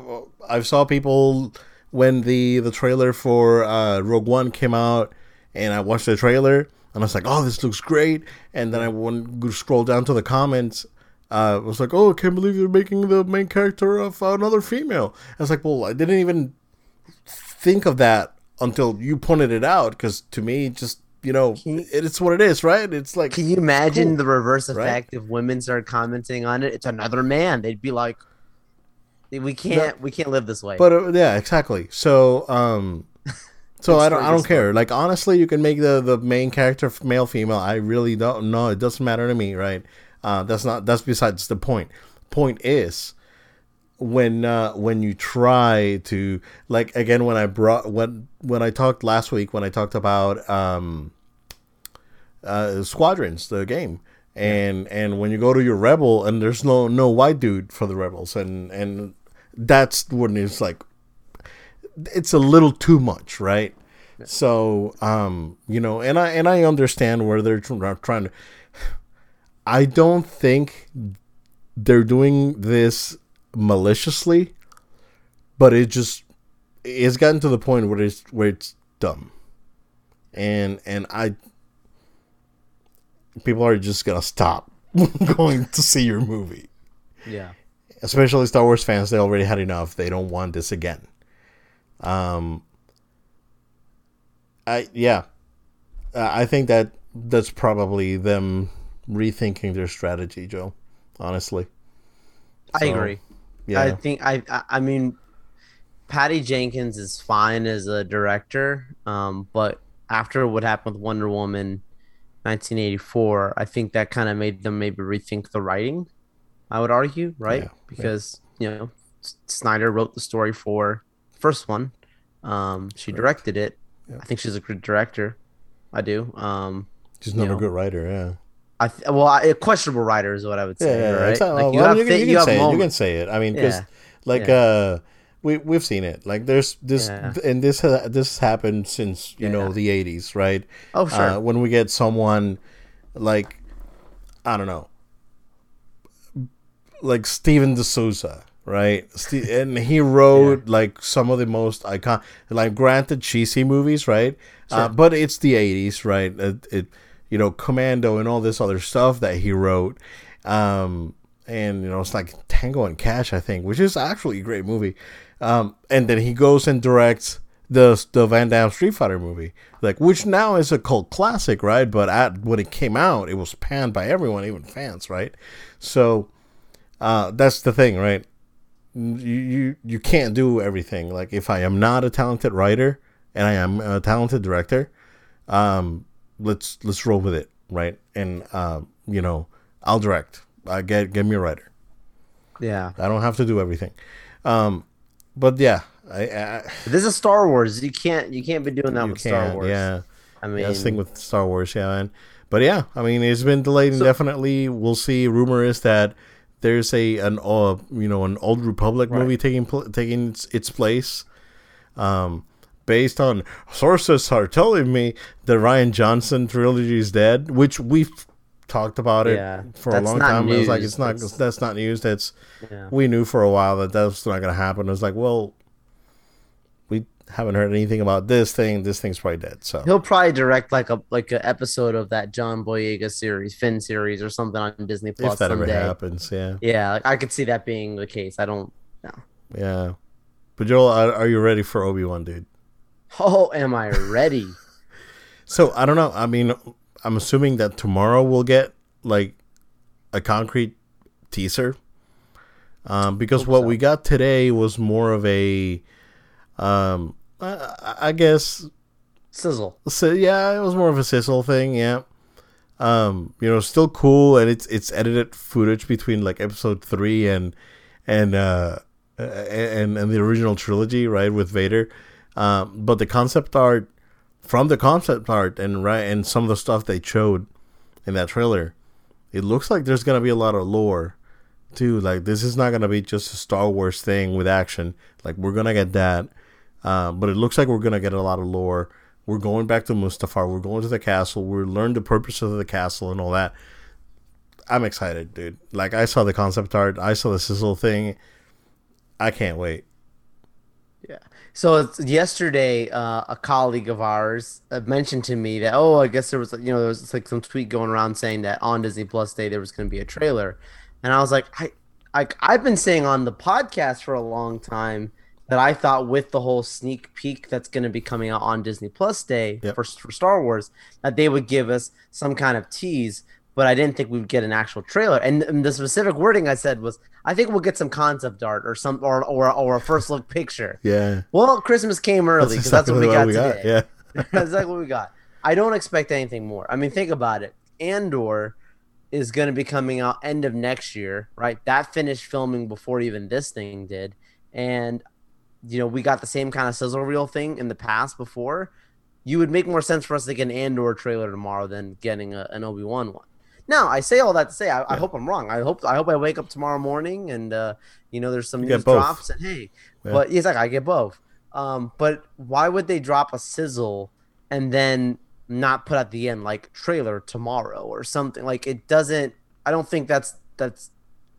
I saw people when the the trailer for uh, Rogue One came out, and I watched the trailer, and I was like, oh, this looks great. And then I went scroll down to the comments. Uh, was like, oh, I can't believe they're making the main character of another female. I was like, well, I didn't even think of that until you pointed it out, because to me, just you know, you- it's what it is, right? It's like Can you imagine Cool. the reverse Right? effect if women start commenting on it? It's another man. They'd be like, "We can't, we can't live this way." But uh, yeah, exactly. So um, so I don't I don't care. Like honestly, you can make the the main character male female. I really don't know. It doesn't matter to me, right? Uh, that's not that's besides the point. Point is when uh, when you try to like again when I brought when when I talked last week when I talked about um, uh, squadrons the game and and when you go to your rebel and there's no no white dude for the rebels and and that's when it's like it's a little too much right? So um you know and i and i understand where they're trying to i don't think they're doing this maliciously but it just it's gotten to the point where it's where it's dumb and and i people are just gonna stop going to see your movie yeah, especially Star Wars fans, they already had enough. They don't want this again. Um, I yeah, I think that that's probably them rethinking their strategy, Joe. Honestly, I So, agree. Yeah, I think I, I mean Patty Jenkins is fine as a director, um, but after what happened with Wonder Woman 1984, I think that kind of made them maybe rethink the writing. I would argue, right? Yeah, because you know Snyder wrote the story for the first one. Um, she directed it. Yeah. I think she's a good director. I do. Um, she's not a good writer. Yeah, I th- well, I, a questionable writer is what I would say. yeah. right? exactly. Like, well, have you, can, you you can have it. You can say it. I mean, because Yeah. like Yeah. uh, we we've seen it. Like there's this Yeah. and this ha- this happened since you know the '80s, right? Oh, sure. uh, when we get someone like I don't know, like Steven de Souza, right? And he wrote like some of the most icon, like granted cheesy movies, right? Uh, but it's the '80s, right? It, it, you know, Commando and all this other stuff that he wrote, um, and you know it's like Tango and Cash, I think, which is actually a great movie. Um, and then he goes and directs the the Van Damme Street Fighter movie, like which now is a cult classic, right? But at when it came out, it was panned by everyone, even fans, right? So uh, that's the thing, right? You, you you can't do everything. Like if I am not a talented writer and I am a talented director, um, let's let's roll with it, right? And uh, you know, I'll direct. I get get me a writer. Yeah, I don't have to do everything. Um, but yeah, I, I this is Star Wars. You can't you can't be doing that with Star Wars. Yeah, I mean, that's the thing with Star Wars, yeah, man. But yeah, I mean, it's been delayed So- indefinitely. We'll see. Rumor is that there's a an uh, you know an old Republic Right. movie taking pl- taking its, its place, um, based on sources are telling me the Rian Johnson trilogy is dead, which we've talked about it Yeah, for a long time. It was like it's not That's- that's not news. That's yeah. we knew for a while that that's not going to happen. It was like, well, we haven't heard anything about this thing. This thing's probably dead. So He'll probably direct like a like an episode of that John Boyega series, Finn series, or something on Disney Plus if that ever happens, yeah, Yeah, like, I could see that being the case. I don't. Know. Yeah. But Joel, are, are you ready for Obi Wan, dude? Oh, am I ready? So I don't know. I mean, I'm assuming that tomorrow we'll get like a concrete teaser, um, because Hope what so. we got today was more of a, um, I, I guess Sizzle. So yeah, it was more of a sizzle thing. Yeah, um, you know, still cool, and it's it's edited footage between like episode three and and uh and and the original trilogy, right, with Vader. Um, but the concept art from the concept art and right and some of the stuff they showed in that trailer, it looks like there's gonna be a lot of lore. Too like this is not gonna be just a Star Wars thing with action. Like we're gonna get that, um, but it looks like we're gonna get a lot of lore. We're going back to Mustafar. We're going to the castle. We're learn the purpose of the castle and all that. I'm excited, dude. Like I saw the concept art. I saw the sizzle thing. I can't wait. So yesterday, uh, a colleague of ours uh, mentioned to me that oh, I guess there was you know there was like some tweet going around saying that on Disney Plus Day there was going to be a trailer, and I was like, I, I I've been saying on the podcast for a long time that I thought with the whole sneak peek that's going to be coming out on Disney Plus Day Yep. for for Star Wars that they would give us some kind of tease. But I didn't think we would get an actual trailer. And, and the specific wording I said was, I think we'll get some concept art or some or or, or a first look picture. Yeah, Well, Christmas came early because that's, what we got today. Yeah, that's exactly what we got. I don't expect anything more. I mean, think about it. Andor is going to be coming out end of next year, right? That finished filming before even this thing did, and you know we got the same kind of sizzle reel thing in the past before. You would make more sense for us to get an Andor trailer tomorrow than getting a, an Obi Wan one. Now, I say all that to say, I, I hope I'm wrong. I hope I hope I wake up tomorrow morning and uh, you know there's some You news drops and hey, Yeah. but it's like I get both. Um, but why would they drop a sizzle and then not put at the end like trailer tomorrow or something? Like it doesn't. I don't think that's that's.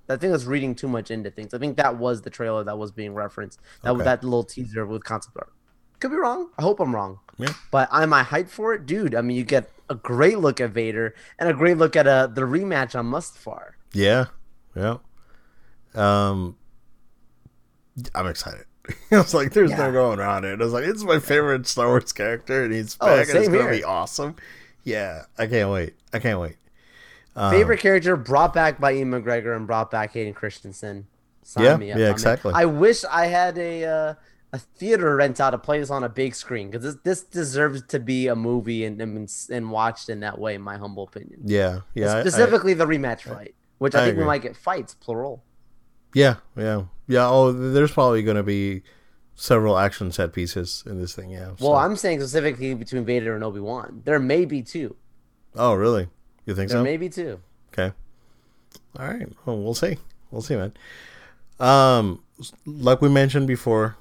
I think that's reading too much into things. I think that was the trailer that was being referenced. That Okay. that little teaser with concept art. Could be wrong. I hope I'm wrong. Yeah. But am I hyped for it, dude? I mean, you get a great look at Vader and a great look at uh, the rematch on Mustafar. yeah, yeah. Um, I'm excited. I was like, "There's no going around it." I was like, "It's my favorite Star Wars character, and he's Oh, back, and it's gonna be awesome." Yeah, I can't wait. I can't wait. Um, Favorite character brought back by Ewan McGregor and brought back Hayden Christensen. Sign Yeah, me up, yeah, exactly. I wish I had a uh, a theater rent out to play this on a big screen because this this deserves to be a movie and and, and watched in that way. In my humble opinion, Yeah, yeah. I- I- specifically the rematch fight, which I, I think we might get fights plural. Yeah, yeah, yeah. Oh, there's probably going to be several action set pieces in this thing. Yeah. Well, so- I'm saying specifically between Vader and Obi Wan. There may be two. Oh, really? You think There so? may be two. Okay. All right. Well, we'll see. We'll see, man. Um, like we mentioned before,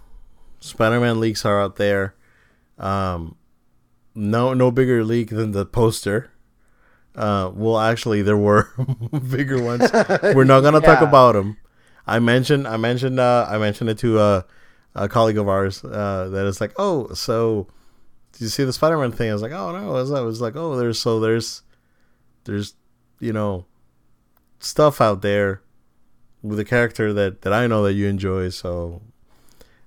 Spider-Man leaks are out there. Um, no, no bigger leak than the poster. Uh, well, actually, there were bigger ones. We're not gonna talk about them. I mentioned, I mentioned, uh, I mentioned it to uh, a colleague of ours uh, that is like, oh, so did you see the Spider-Man thing? I was like, oh no, I was, I was like, oh, there's so there's there's you know stuff out there with a character that that I know that you enjoy. So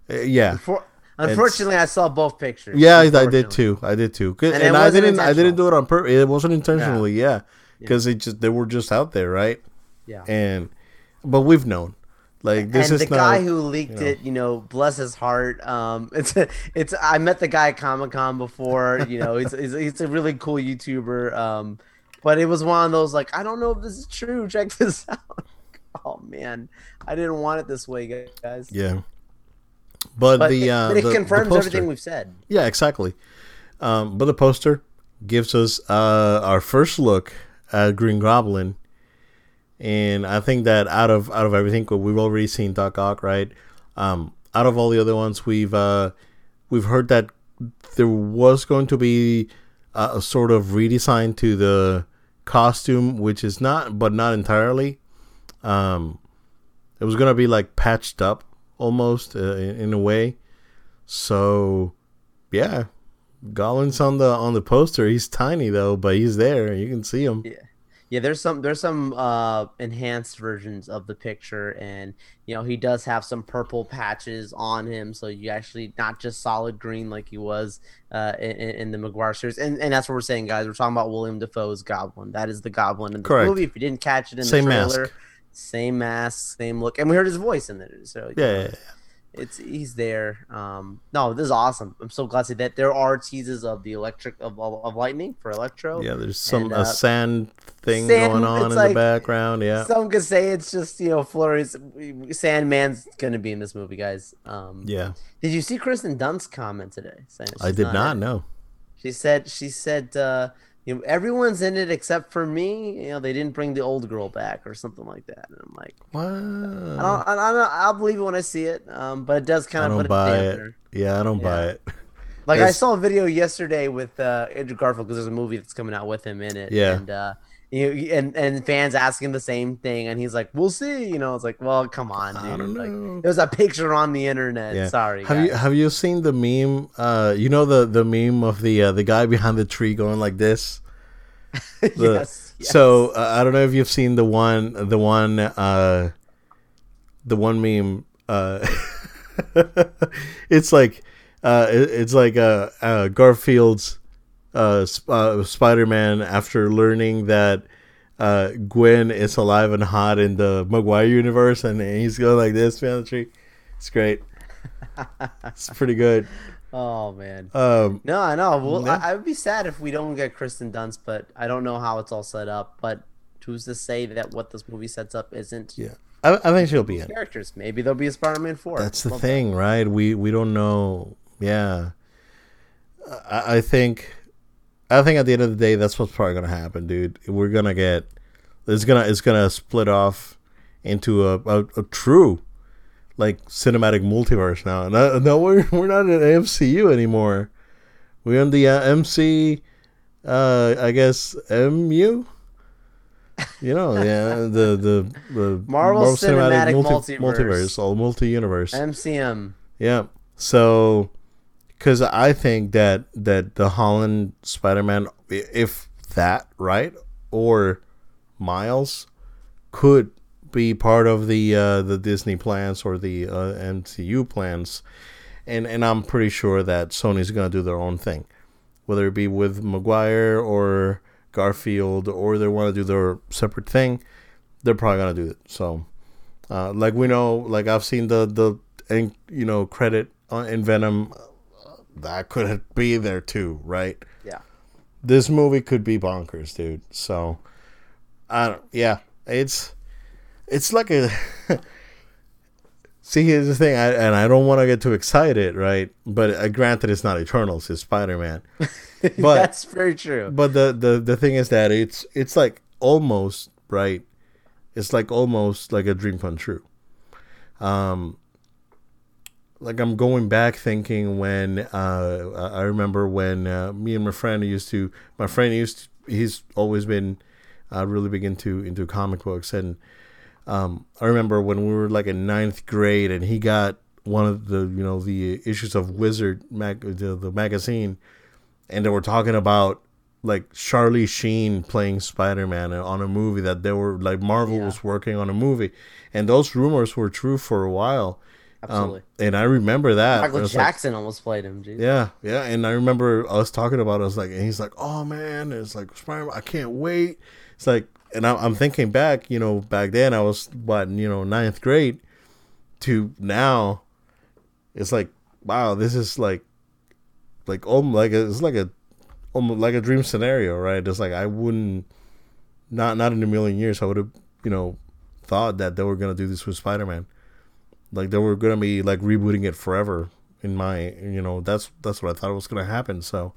uh, yeah. Unfor- unfortunately, I saw both pictures. Yeah, I, did too. I did too. And And, I didn't. I didn't do it on purpose. It wasn't intentionally. Yeah, because it just they were just out there, right? Yeah. And but we've known, like this and is the not. guy who leaked know. it, you know, bless his heart. Um, it's it's. I met the guy at Comic Con before. You know, he's, he's he's a really cool YouTuber. Um, but it was one of those like, I don't know if this is true. Check this out. oh man, I didn't want it this way, guys. yeah. But, But the it, uh, but it the- the confirms poster- everything we've said. Yeah, exactly. Um, but the poster gives us uh, our first look at Green Goblin, and I think that out of out of everything, we've already seen Doc Ock, right? Um, out of all the other ones, we've uh, we've heard that there was going to be a, a sort of redesign to the costume, which is not, but not entirely. Um, it was gonna be like patched up almost uh, in, in a way. So, yeah, Goblin's on the on the poster. He's tiny though, but he's there. You can see him. Yeah. Yeah, there's some there's some uh enhanced versions of the picture and you know he does have some purple patches on him so you actually not just solid green like he was uh in, in the Maguire series and and that's what we're saying guys we're talking about William Dafoe's Goblin that is the Goblin in the Correct. movie if you didn't catch it in Same the mask. Same mask same look and we heard his voice in there so Yeah, know, yeah, yeah. it's he's there. Um, no, this is awesome. I'm so glad to see that there are teases of the electric of, of, lightning for Electro. Yeah, there's some And, a uh, sand thing sand, going on in it's the background. Yeah, Some could say it's just you know flurries. Sandman's gonna be in this movie, guys. Um, yeah. Did you see Kirsten Dunst's comment today? I did not know. She said she said uh, you know everyone's in it except for me. You know they didn't bring the old girl back or something like that. And I'm like, I don't, I don't, I'll believe it when I see it. Um, but it does kind of don't put buy it. Yeah, I don't buy it. Like I saw a video yesterday with uh, Andrew Garfield because there's a movie that's coming out with him in it. Yeah. And uh, you and and fans asking the same thing, and he's like, "We'll see." You know, it's like, "Well, come on, dude." I don't Like, there's a picture on the internet. Yeah. Sorry. Have you have you seen the meme? Uh, you know the the meme of the uh, the guy behind the tree going like this. The- yes, yes. So uh, I don't know if you've seen the one the one uh, the one meme. Uh, it's like uh, it- it's like uh, uh, Garfield's uh, uh, Spider Man after learning that uh, Gwen is alive and hot in the Maguire universe, and he's going like this behind the tree. It's great. it's pretty good. Oh man. Um, No, I know. Well, Yeah. I, I would be sad if we don't get Kirsten Dunst, but I don't know how it's all set up. But who's to say that what this movie sets up isn't yeah, I, I think she'll be in. characters? Maybe there'll be a Spider-Man four. That's the Love that. thing, right? We we don't know. Yeah, I, I think, I think at the end of the day, that's what's probably gonna happen, dude. We're gonna get, it's gonna it's gonna split off into a a, a true, like cinematic multiverse now. No, no, we're we're not in MCU anymore. We're in the uh, MC, uh, I guess MU. You know, yeah, the the, the Marvel Cinematic Multiverse. multiverse, all multi universe. MCM. Yeah. So, because I think that that the Holland Spider-Man, if that right, or Miles, could be part of the uh, the Disney plans or the uh, MCU plans, and and I'm pretty sure that Sony's gonna do their own thing, whether it be with Maguire or Garfield, or they want to do their separate thing, they're probably gonna do it. So. Uh, like we know, like I've seen the the and you know credit on, in Venom, uh, that could be there too, right? Yeah. This movie could be bonkers, dude. So, I don't. Yeah, it's it's like a. See, here's the thing, I, and I don't want to get too excited, right? But uh, granted, it's not Eternals; it's Spider Man. But- That's very true. But the, the the thing is that it's it's like almost right. It's like almost like a dream come true. Um, like I'm going back thinking when uh, I remember when uh, me and my friend used to. My friend used to, he's always been uh, really big into into comic books, and um, I remember when we were like in ninth grade, and he got one of the you know the issues of Wizard mag the, the magazine, and they were talking about like Charlie Sheen playing Spider Man on a movie that they were like Marvel Yeah. was working on a movie, and those rumors were true for a while. Absolutely. Um, and I remember that. Michael was like- Jackson almost played him. Geez. yeah, yeah, and I remember us talking about. it. I was like, and he's like, "Oh man, it's like. I can't wait." It's like, and I'm, I'm thinking back, you know, back then I was what, you know, ninth grade, to now, it's like, wow, this is like, like oh, like a, it's like a, almost like a dream scenario, right? It's like I wouldn't, not not in a million years, I would have, you know, thought that they were gonna do this with Spider Man like they were gonna be like rebooting it forever in my you know that's that's what i thought was gonna happen so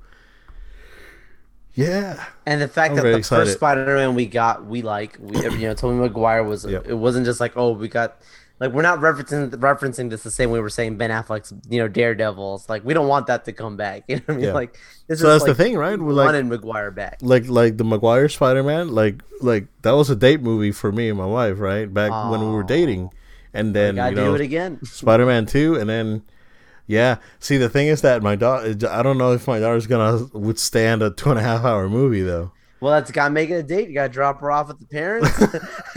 yeah And the fact I'm that the excited. first Spider-Man we got, we like, we you know, Tobey Maguire was. Yep. It wasn't just like, oh, we got. Like we're not referencing referencing this the same way we're saying Ben Affleck's, you know, Daredevils. Like we don't want that to come back. You know what I mean? Yeah. Like this so is that's like the thing right we We're like wanted Maguire back. like like the maguire spider-man like like that was a date movie for me and my wife right back when we were dating and then gotta you do know it again. spider-man 2 and then yeah see the thing is that my daughter i don't know if my daughter's gonna withstand a two and a half hour movie though Well, that's gotta make it a date. You gotta drop her off with the parents.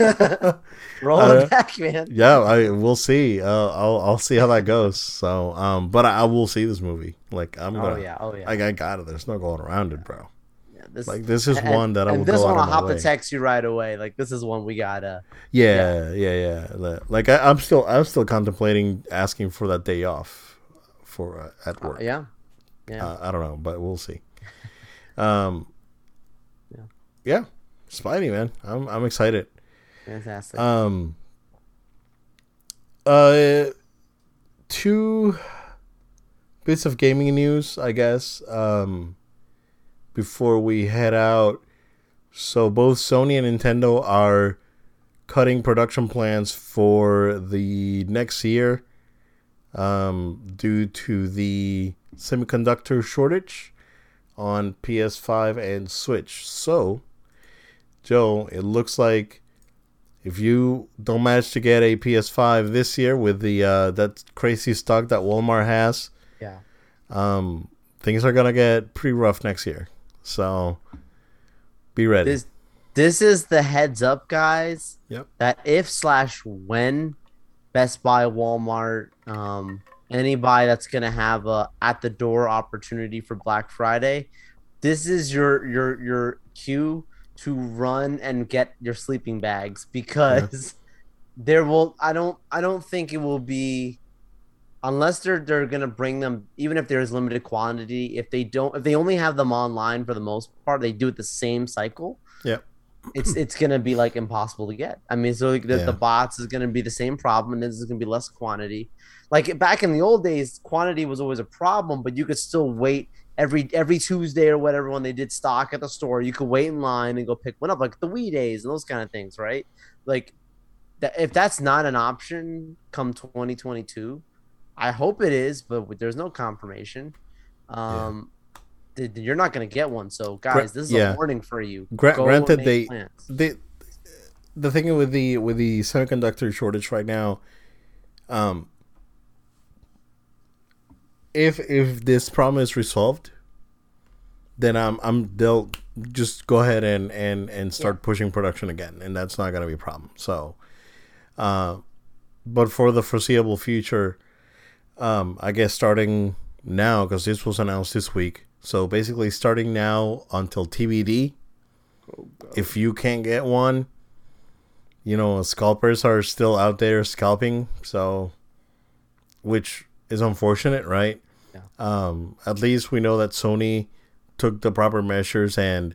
Roll Uh, it back, man. yeah i we'll see uh, i'll i'll see how that goes so um but i, I will see this movie like i'm Oh gonna Oh yeah, oh yeah. I, I got it. There's no going around it, bro. Yeah, this, Like this is and- one that I and will this one I'll hop to text you right away. Like this is one we gotta. Yeah, yeah, yeah. Li- Like I, I'm still, I'm still contemplating asking for that day off for uh, at work. Yeah, yeah. Uh, I don't know, but we'll see. Um, Yeah. yeah, Spidey, man, I'm, I'm excited. Fantastic. Um, uh, two bits of gaming news, I guess. Um, before we head out, so both Sony and Nintendo are cutting production plans for the next year, um, due to the semiconductor shortage on PS5 and Switch. So, Joe, it looks like if you don't manage to get a PS5 this year with the uh, that crazy stock that Walmart has, yeah. um, things are gonna get pretty rough next year. So be ready. This this is the heads up, guys. Yep. That if slash when Best Buy, Walmart, um, anybody that's gonna have a at the door opportunity for Black Friday, this is your your your cue to run and get your sleeping bags because there will I don't I don't think it will be unless they're they're gonna bring them even if there's limited quantity if they don't if they only have them online for the most part they do it the same cycle. Yeah, it's it's gonna be like impossible to get. I mean so like, the, Yeah. the bots is gonna be the same problem and this is gonna be less quantity. Like back in the old days quantity was always a problem but you could still wait every every tuesday or whatever when they did stock at the store you could wait in line and go pick one up like the wii days and those kind of things right? Like that if that's not an option come 2022 I hope it is, but there's no confirmation. Um, th- you're not going to get one. So, guys, this is yeah. a warning for you. Gra- granted, they- plans. the the thing with the with the semiconductor shortage right now, um, if if this problem is resolved, then I'm I'm they'll just go ahead and and and start pushing production again, and that's not gonna be a problem. So, uh, but for the foreseeable future, um, I guess starting now because this was announced this week. So basically, starting now until TBD, if you can't get one, you know, scalpers are still out there scalping. So, which is unfortunate, right? Yeah. Um, at least we know that Sony took the proper measures and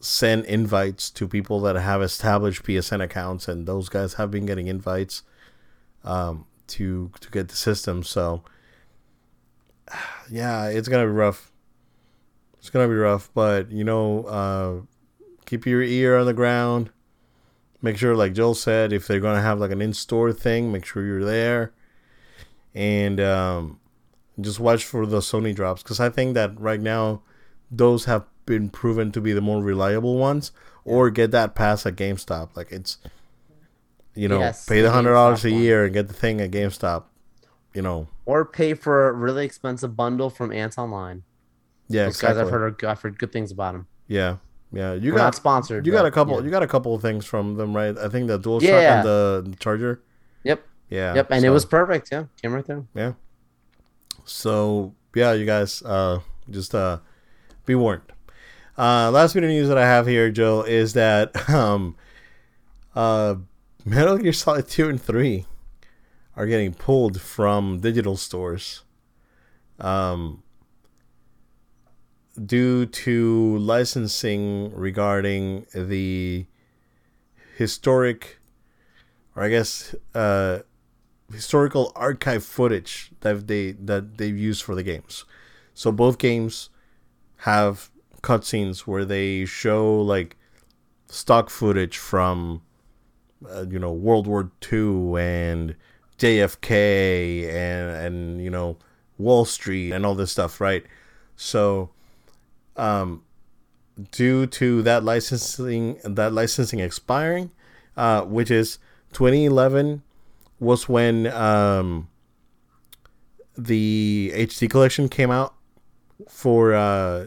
sent invites to people that have established PSN accounts, and those guys have been getting invites um, to to get the system. So, yeah, it's gonna be rough. It's gonna be rough, but you know, uh, keep your ear on the ground. Make sure, like Joel said, if they're gonna have like an in-store thing, make sure you're there, and um, just watch for the Sony drops because I think that right now those have been proven to be the more reliable ones. Or get that pass at GameStop. Like it's, you know, Yes, pay the hundred dollars a year and get the thing at GameStop. You know, Or pay for a really expensive bundle from Antonline. Yeah, Those guys. I've heard are, I've heard good things about them. Yeah, yeah. You We're got sponsored. you got a couple. yeah. You got a couple of things from them, right? I think the dual Yeah. and the Charger. Yep. Yeah. Yep, and it was perfect. Yeah, came right there. Yeah. So yeah, you guys, uh, just uh, be warned. Uh, last bit of news that I have here, Joe, is that um, uh, Metal Gear Solid Two and Three are getting pulled from digital stores, um, due to licensing regarding the historic, or I guess, uh, historical archive footage that they that they've used for the games. So both games have cutscenes where they show like stock footage from uh, you know World War II and JFK and and you know Wall Street and all this stuff, right? So um due to that licensing that licensing expiring uh which is 2011 was when um, the HD collection came out for uh,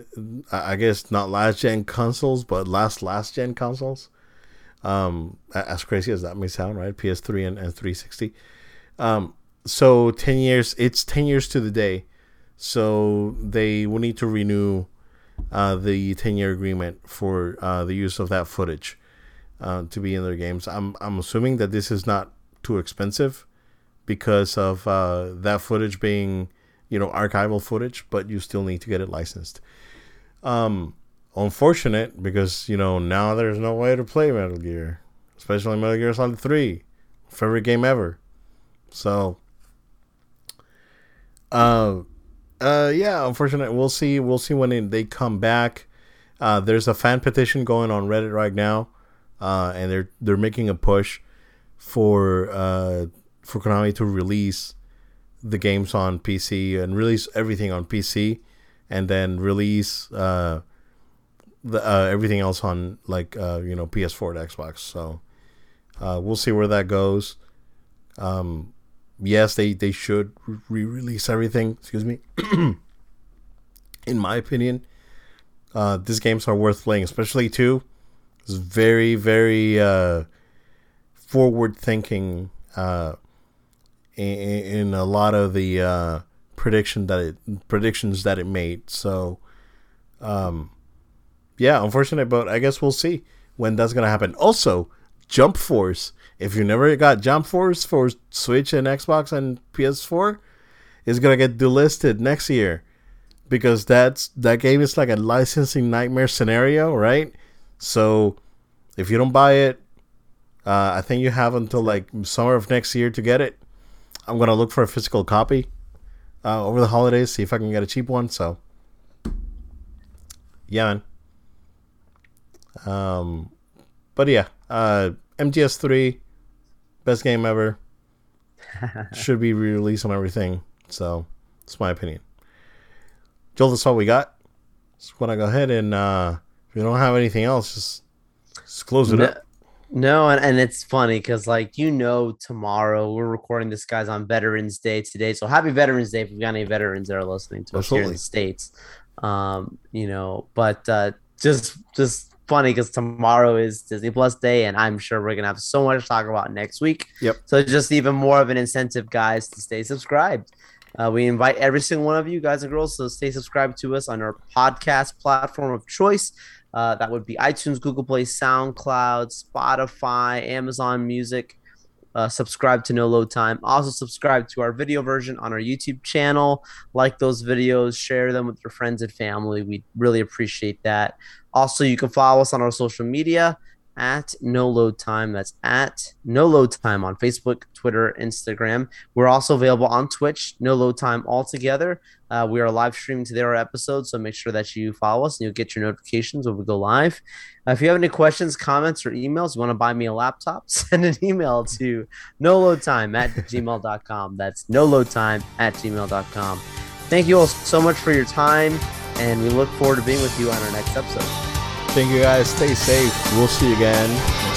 I I guess not last gen consoles, but last last gen consoles. Um, as crazy as that may sound, right? PS3 and, and 360. Um, so 10 years, it's 10 years to the day. So they will need to renew uh, the 10 year agreement for uh, the use of that footage uh, to be in their games. I'm, I'm assuming that this is not too expensive because of uh, that footage being, you know, archival footage, but you still need to get it licensed. Um, unfortunate because you know now there's no way to play Metal Gear, especially Metal Gear Solid Three, favorite game ever. So, uh, uh, yeah, unfortunate. We'll see. We'll see when they come back. Uh, there's a fan petition going on Reddit right now, uh, and they're they're making a push for uh, for Konami to release the games on PC and release everything on PC, and then release uh, the uh, everything else on like uh, you know PS4 and Xbox. So uh, we'll see where that goes. Um, yes, they they should re-release everything. Excuse me. In my opinion, uh, these games are worth playing, especially two. It's very very uh, forward thinking uh, in, in a lot of the uh, prediction that it predictions that it made. So, um, yeah, unfortunate, but I guess we'll see when that's gonna happen. Also, Jump Force. If you never got Jump Force for Switch and Xbox and PS4, is gonna get delisted next year because that's that game is like a licensing nightmare scenario, right? So if you don't buy it, uh, I think you have until like summer of next year to get it. I'm gonna look for a physical copy uh, over the holidays, see if I can get a cheap one. So, yeah, man. Um, but yeah, uh, MGS3, best game ever. Should be re-released on everything. So, it's my opinion. Joel, that's all we got. Just want to go ahead and uh, if you don't have anything else, just, just close it No, up. no, and, and it's funny because like you know tomorrow we're recording this guys on Veterans Day today. So happy Veterans Day if we've got any veterans that are listening to us here in the States. Um, you know, but uh just just funny because tomorrow is Disney Plus Day, and I'm sure we're gonna have so much to talk about next week. Yep. So just even more of an incentive, guys, to stay subscribed. Uh, we invite every single one of you guys and girls to stay subscribed to us on our podcast platform of choice. Uh, that would be iTunes, Google Play, SoundCloud, Spotify, Amazon Music. Uh, subscribe to No Load Time. Also, subscribe to our video version on our YouTube channel. Like those videos, share them with your friends and family. We really appreciate that. Also, you can follow us on our social media at No Load Time. That's at No Load Time on Facebook, Twitter, Instagram. We're also available on Twitch, No Load Time altogether. Uh, we are live streaming today our episode, so make sure that you follow us and you'll get your notifications when we go live. Uh, if you have any questions, comments, or emails, you want to buy me a laptop, send an email to No Load Time at gmail.com. That's No Load Time at gmail.com. Thank you all so much for your time, and we look forward to being with you on our next episode. Thank you guys. Stay safe. We'll see you again